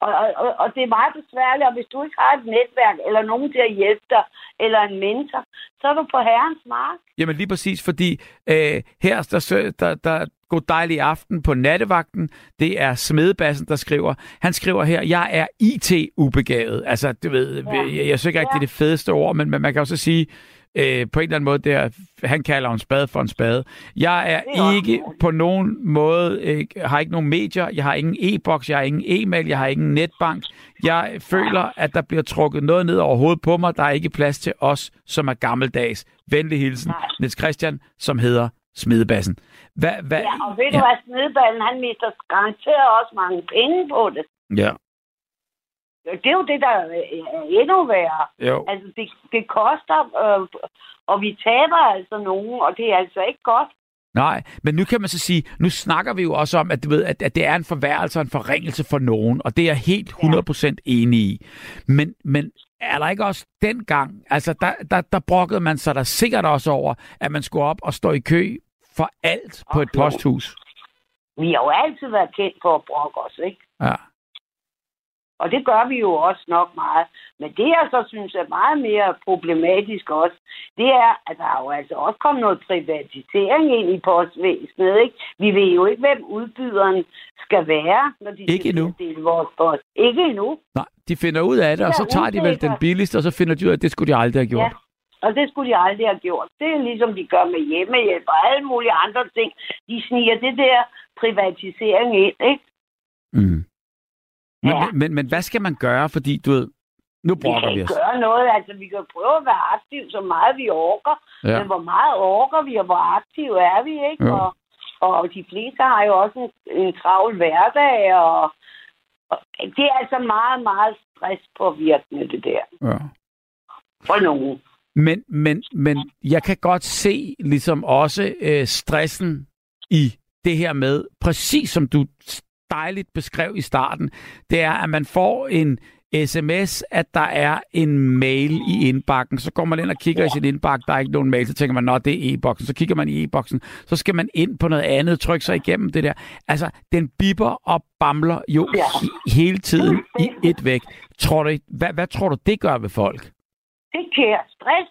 Og, og, og- det er meget besværligt, og hvis du ikke har et netværk, eller nogen til at hjælpe dig, eller en mentor, så er du på herrens mark. Jamen lige præcis, fordi øh, her der, der, der god dejlig aften på nattevagten. Det er Smedebassen, der skriver. Han skriver her, jeg er IT-ubegavet. Altså, du ved, ja. jeg, jeg synes ikke rigtig, det er det fedeste ord, men, men man kan også sige, øh, på en eller anden måde, der, han kalder en spade for en spade. Jeg er Det er også ikke på nogen måde, øh, har ikke nogen medier, jeg har ingen e-boks, jeg har ingen e-mail, jeg har ingen netbank. Jeg føler, at der bliver trukket noget ned over hovedet på mig. Der er ikke plads til os, som er gammeldags. Venlig hilsen, Nej. Niels Christian, som hedder Smedebassen. Hvad, hvad, Ja, og ved du hvad, Smedeballen, han mister garanteret også mange penge på det. Ja, Det er jo det, der er endnu værre. jo. Altså, det, det koster, øh, og vi taber altså nogen, og det er altså ikke godt. Nej, men nu kan man så sige, nu snakker vi jo også om, at, du ved, at, at det er en forværelse og en forringelse for nogen, og det er jeg helt 100% enig i. Men, men er der ikke også dengang, altså der, der, der brokkede man sig der sikkert også over, at man skulle op og stå i kø for alt på et posthus. Vi har jo altid været kendt for at brokke os, ikke? Ja. Og det gør vi jo også nok meget. Men det, jeg så synes er meget mere problematisk også, det er, at der er jo altså også kommet noget privatisering ind i postvæsenet, ikke? Vi ved jo ikke, hvem udbyderen skal være, når de Ikke skal dele vores post. Ikke endnu. Nej, de finder ud af det, og så er tager de vel den billigste, og så finder de ud af, at det skulle de aldrig have gjort. Ja. Og det skulle de aldrig have gjort. Det er ligesom de gør med hjemmehjælp og alle mulige andre ting. De sniger det der privatisering ind, ikke? Mm. Men, Ja. men, men, men hvad skal man gøre, fordi du ved, nu Vi brokker vi ikke os. gøre noget. Altså, vi kan prøve at være aktive så meget vi orker. Ja. Men hvor meget orker vi, og hvor aktive er vi, ikke? Jo. Og, og de fleste har jo også en, en travl hverdag, og, og det er altså meget, meget stresspåvirkende, det der. Ja. For nogen. Men, men, men jeg kan godt se ligesom også øh, stressen i det her med, præcis som du dejligt beskrev i starten, det er, at man får en, sms, at der er en mail i indbakken. Så går man ind og kigger i sin indbakke, der er ikke nogen mail, så tænker man, nå, det er e-boksen. Så kigger man i e-boksen, så skal man ind på noget andet, trykke sig igennem det der. Altså, den bipper og bamler jo Ja. he- hele tiden i et væk. Tror du, hvad, hvad tror du, det gør ved folk? Det giver stress,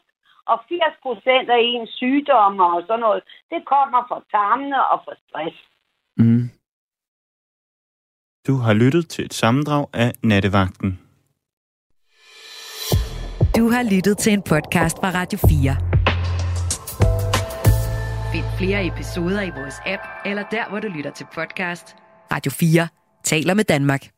og 80 procent af ens sygdomme og sådan noget, det kommer fra tarmene og fra stress. Mm. Du har lyttet til et sammendrag af Nattevagten. Du har lyttet til en podcast fra Radio 4. Find flere episoder i vores app, eller der, hvor du lytter til podcast. Radio 4 taler med Danmark.